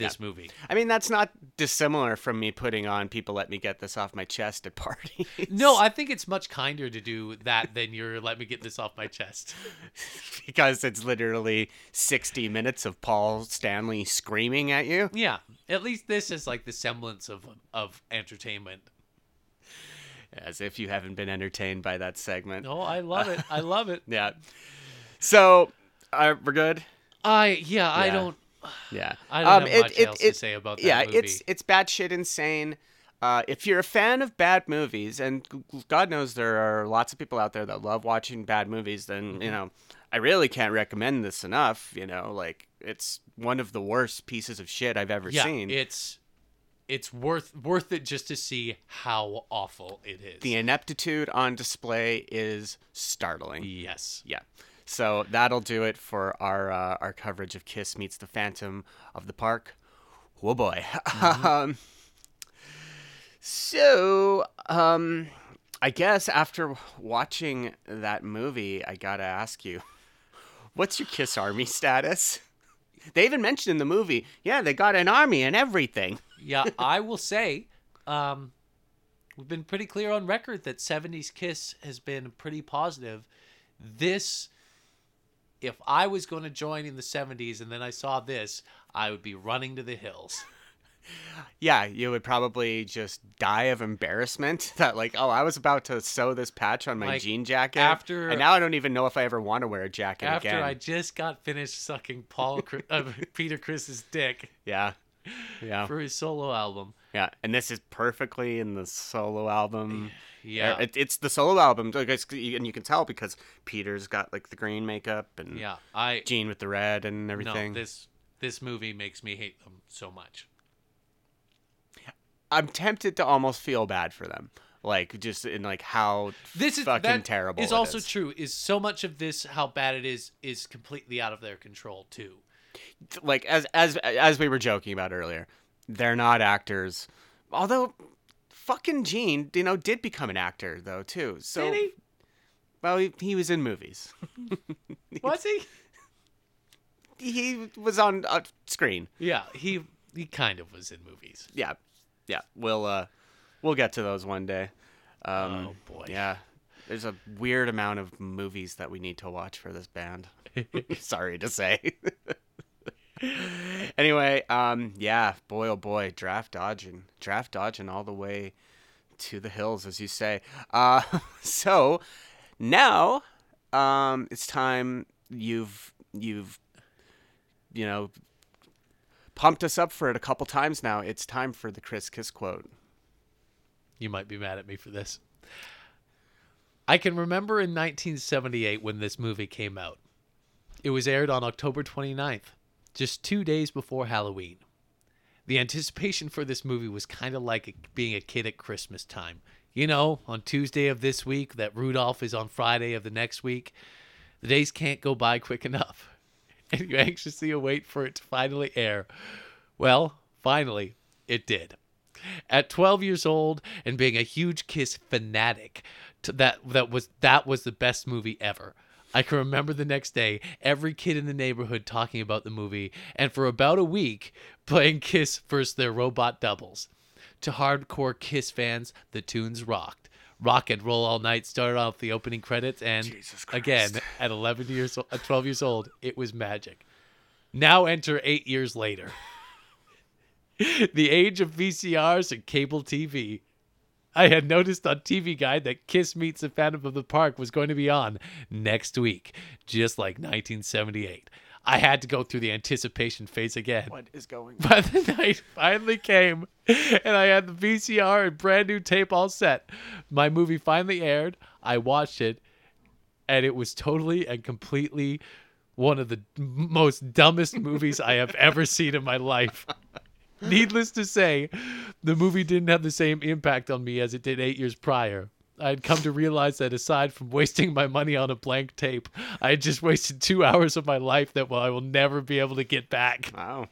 this movie. I mean, that's not dissimilar from me putting on "People Let Me Get This Off My Chest" at parties. No, I think it's much kinder to do that than you're let me get this off my chest. because it's literally sixty minutes of Paul Stanley screaming at you. Yeah. At least this is like the semblance of of entertainment. As if you haven't been entertained by that segment. Oh, I love it. I love it. Yeah. So, uh, we're good. I yeah, I don't Yeah. I don't have much else to say about that yeah, movie. it's it's batshit insane. Uh, if you're a fan of bad movies, and God knows there are lots of people out there that love watching bad movies, then Mm-hmm. you know, I really can't recommend this enough. You know, like it's one of the worst pieces of shit I've ever yeah, seen. it's it's worth worth it just to see how awful it is. the ineptitude on display is startling. yes. Yeah. So that'll do it for our uh, our coverage of Kiss meets the Phantom of the Park. Oh boy. um, so um, I guess after watching that movie, I gotta ask you, what's your Kiss Army status? They even mentioned in the movie, yeah, they got an army and everything. yeah, I will say, um, we've been pretty clear on record that 70s Kiss has been pretty positive. This, if I was going to join in the 70s and then I saw this, I would be running to the hills. Yeah, you would probably just die of embarrassment that, like, oh, I was about to sew this patch on my Like, jean jacket, after- and now I don't even know if I ever want to wear a jacket After again. I just got finished sucking Paul uh, Peter Criss's dick Yeah, yeah, for his solo album. Yeah, and this is perfectly in the solo album. Yeah. Er, it, it's the solo album, and you can tell because Peter's got like the green makeup and Yeah, I Gene with the red and everything. no this this movie makes me hate them so much. I'm tempted to almost feel bad for them, like just in like how This is fucking terrible. Is also is. true. Is so much of this how bad it is is completely out of their control too. like as as as we were joking about earlier, they're not actors. Although fucking Gene, you know, did become an actor though too. So Did he? well, he, he was in movies. Was he? he was on uh, screen. Yeah, he he kind of was in movies. Yeah, yeah. We'll uh, we'll get to those one day. Um, Oh, boy. Yeah, there's a weird amount of movies that we need to watch for this band. Sorry to say. anyway, um, yeah, boy oh boy, draft dodging, draft dodging all the way to the hills, as you say. Uh, so now, um, it's time. You've you've you know pumped us up for it a couple times now. It's time for the Chris Kiss quote. You might be mad at me for this. I can remember in 1978 when this movie came out. It was aired on October 29th, just two days before Halloween. The anticipation for this movie was kind of like being a kid at Christmas time. You know, on Tuesday of this week, that Rudolph is on Friday of the next week. The days can't go by quick enough. And you anxiously await for it to finally air. Well, finally, it did. At 12 years old and being a huge Kiss fanatic, that that was that was the best movie ever. I can remember the next day, every kid in the neighborhood talking about the movie, and for about a week, playing Kiss versus their robot doubles. To hardcore Kiss fans, the tunes rocked. Rock and Roll All Night started off the opening credits, and again, at 11 years, o- at 12 years old, it was magic. Now enter eight years later. the age of VCRs and cable TV. I had noticed on TV Guide that Kiss Meets the Phantom of the Park was going to be on next week, just like 1978. I had to go through the anticipation phase again. What is going? By the night finally came, and I had the VCR and brand new tape all set. My movie finally aired. I watched it, and it was totally and completely one of the most dumbest movies I have ever seen in my life. Needless to say, the movie didn't have the same impact on me as it did eight years prior. I had come to realize that aside from wasting my money on a blank tape, I had just wasted two hours of my life that well, I will never be able to get back. Wow.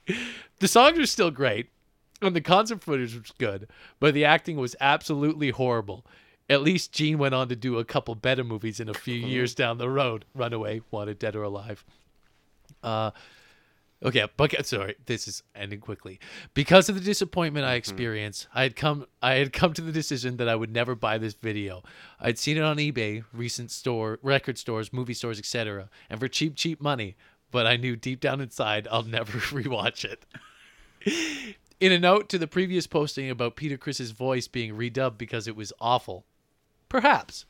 The songs are still great, and the concert footage was good, but the acting was absolutely horrible. At least Gene went on to do a couple better movies in a few years down the road. Runaway, Wanted, Dead or Alive. Uh, okay, but sorry, this is ending quickly. Because of the disappointment I mm-hmm. experienced, I had come I had come to the decision that I would never buy this video. I'd seen it on eBay, recent store, record stores, movie stores, etc., and for cheap, cheap money. But I knew deep down inside I'll never rewatch it. In a note to the previous posting about Peter Criss's voice being redubbed because it was awful, perhaps.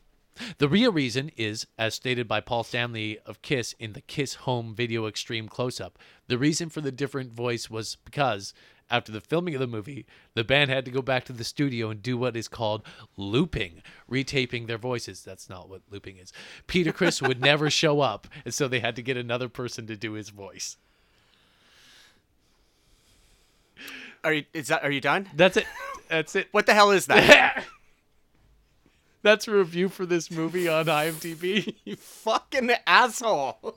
The real reason is, as stated by Paul Stanley of Kiss in the Kiss Home Video Extreme Close Up, the reason for the different voice was because, after the filming of the movie, the band had to go back to the studio and do what is called looping, retaping their voices. That's not what looping is. Peter Criss would never show up, and so they had to get another person to do his voice. Are you? Is that? Are you done? That's it. That's it. What the hell is that? That's a review for this movie on IMDb. you fucking asshole!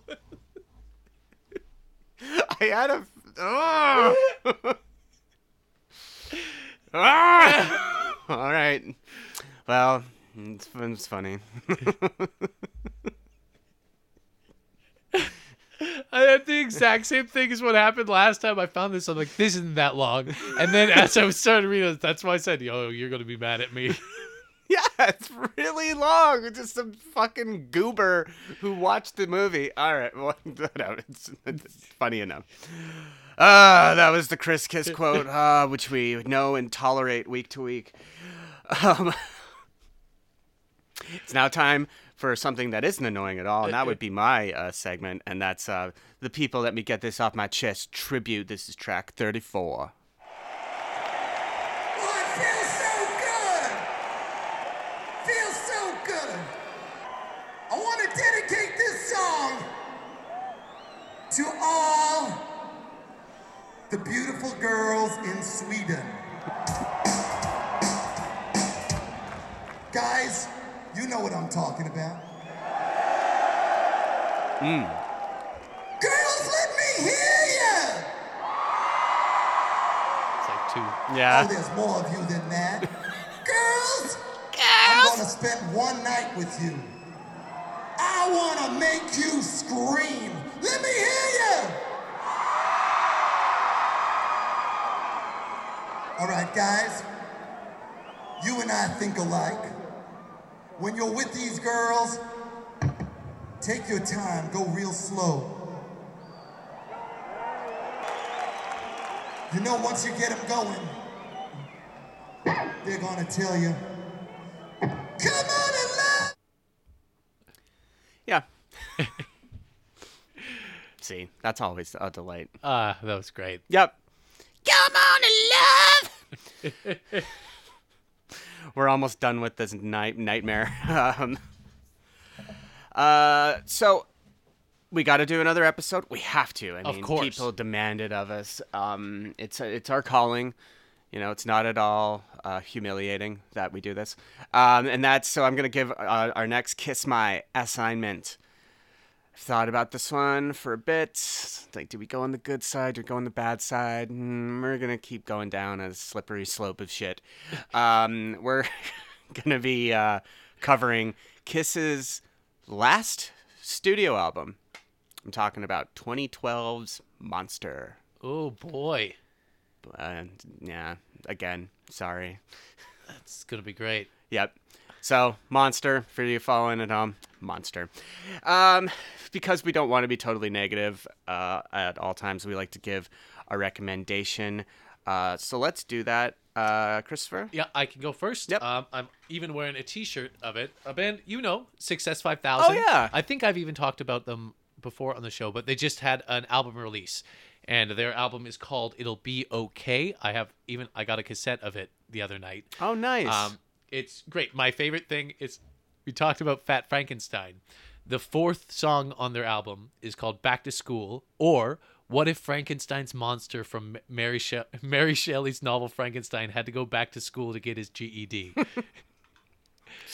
I had a. Ugh. Ah! All right. Well, It's, it's funny. I had the exact same thing as what happened last time I found this. I'm like, this isn't that long. And then as I was starting to read it, that's why I said, yo, you're going to be mad at me. yeah, it's really long. It's just some fucking goober who watched the movie. All right, well, whatever. It's, it's funny enough. Ah, that was the Chris Kiss quote, uh, which we know and tolerate week to week. Um, it's now time for something that isn't annoying at all, and that would be my uh, segment, and that's uh, the people. Let me get this off my chest. Tribute. This is track thirty-four. To all the beautiful girls in Sweden. Guys, you know what I'm talking about. Hmm. Girls, let me hear you. It's like two. Yeah. Oh, Yeah. there's more of you than that. Girls, I'm gonna spend one night with you. I wanna make you scream. Let me hear you. All right, guys. You and I think alike. When you're with these girls, take your time, go real slow. You know, once you get them going, they're gonna tell you, come on and love. Yeah. See, that's always a delight. Ah, that was great. Yep. Come on and love. We're almost done with this night nightmare. Um, uh, so we got to do another episode. We have to. I Of mean, course. people demand it of us. Um, it's it's our calling. You know, it's not at all uh, humiliating that we do this. Um, and that's so. I'm gonna give uh, our next kiss my assignment. I've thought about this one for a bit. Like, do we go on the good side or go on the bad side? Mm, we're gonna keep going down a slippery slope of shit. Um, we're gonna be uh, covering Kiss's last studio album. I'm talking about 2012's Monster. Oh, boy. And yeah, again, sorry. That's going to be great. Yep. So, Monster, for you following at home, Monster. Um, because we don't want to be totally negative uh, at all times, we like to give a recommendation. Uh, so let's do that. Uh, Christopher? Yeah, I can go first. Yep. Um, I'm even wearing a T-shirt of it. A band you know, Success Five Thousand. Oh, yeah. I think I've even talked about them before on the show, but they just had an album release, and their album is called "It'll Be Okay." I have even I got a cassette of it the other night. Oh, nice. Um, it's great. My favorite thing is we talked about Fat Frankenstein. The fourth song on their album is called "Back to School" or "What if Frankenstein's monster from Mary she- Mary Shelley's novel Frankenstein had to go back to school to get his GED?"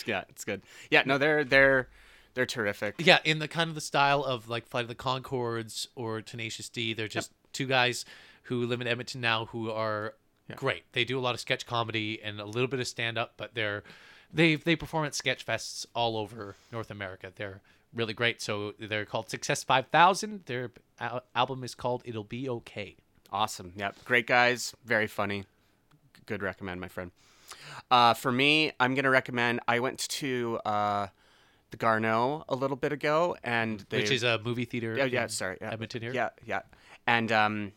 yeah, it's good. Yeah, no, they're they're they're terrific. yeah, in the kind of the style of like Flight of the Conchords or Tenacious D. They're just two guys who live in Edmonton now who are great. They do a lot of sketch comedy and a little bit of stand up, but they're they they perform at sketch fests all over North America. They're really great. So they're called Success Five Thousand. Their al- album is called It'll Be Okay. Awesome. Yep. Great guys. Very funny. Good recommend, my friend. Uh, for me, I'm gonna recommend. I went to uh, the Garneau a little bit ago, and they, which is a movie theater. Oh yeah, sorry. Yeah. Edmonton here. Yeah, yeah. And um,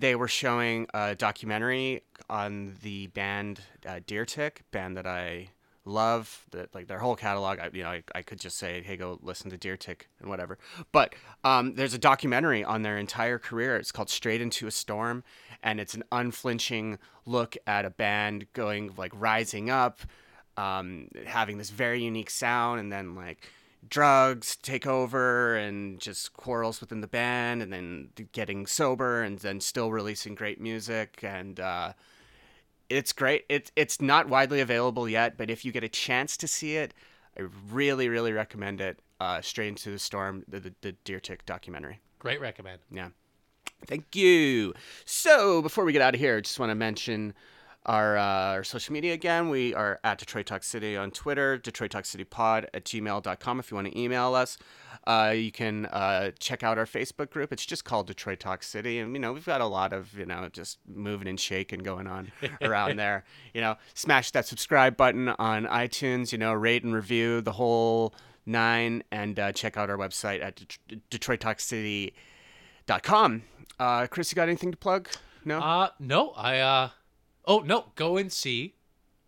they were showing a documentary on the band uh, Deer Tick, band that I love. That like their whole catalog. I, you know, I, I could just say, hey, go listen to Deer Tick and whatever. But um, there's a documentary on their entire career. It's called Straight into a Storm, and it's an unflinching look at a band going like rising up, um, having this very unique sound, and then like drugs take over and just quarrels within the band and then getting sober and then still releasing great music and uh, it's great it's it's not widely available yet but if you get a chance to see it i really really recommend it uh, straight into the storm the, the, the deer tick documentary Great recommend. yeah. Thank you. So before we get out of here, I just want to mention our, uh, our social media again. We are at Detroit Talk City on Twitter, Detroit Talk City Pod at gmail.com if you want to email us. Uh, you can uh, check out our Facebook group. It's just called Detroit Talk City, and you know we've got a lot of you know just moving and shaking going on around there. You know, smash that subscribe button on iTunes. You know, rate and review the whole nine, and uh, check out our website at Det- DetroitTalkCity.com. Uh, Chris, you got anything to plug? No. Uh no, I uh oh no, go and see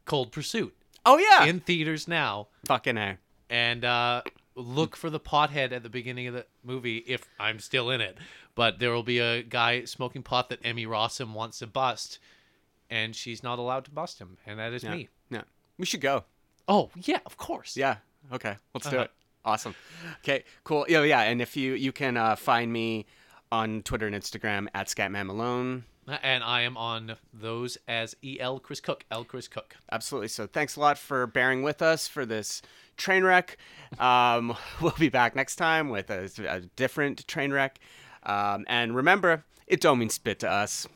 Cold Pursuit oh yeah. in theaters now, Fucking a. and uh look for the pothead at the beginning of the movie if I'm still in it. But there will be a guy smoking pot that Emmy Rossum wants to bust, and she's not allowed to bust him, and that is Yeah. me. Yeah. We should go. Oh yeah, of course. Yeah. Okay. Let's do Uh-huh. it. Awesome. Okay. Cool. Yeah. Yeah. And if you you can uh, find me on Twitter and Instagram at Scatman Malone. And I am on those as El Chris Cook, El Chris Cook. Absolutely. So thanks a lot for bearing with us for this train wreck. Um, we'll be back next time with a, a different train wreck. Um, and remember, it don't mean spit to us.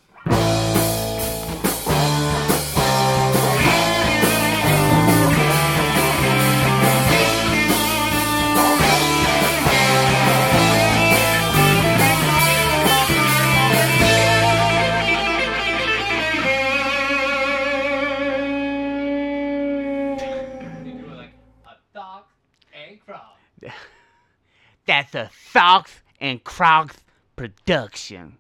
That's a Socks and Crocs production.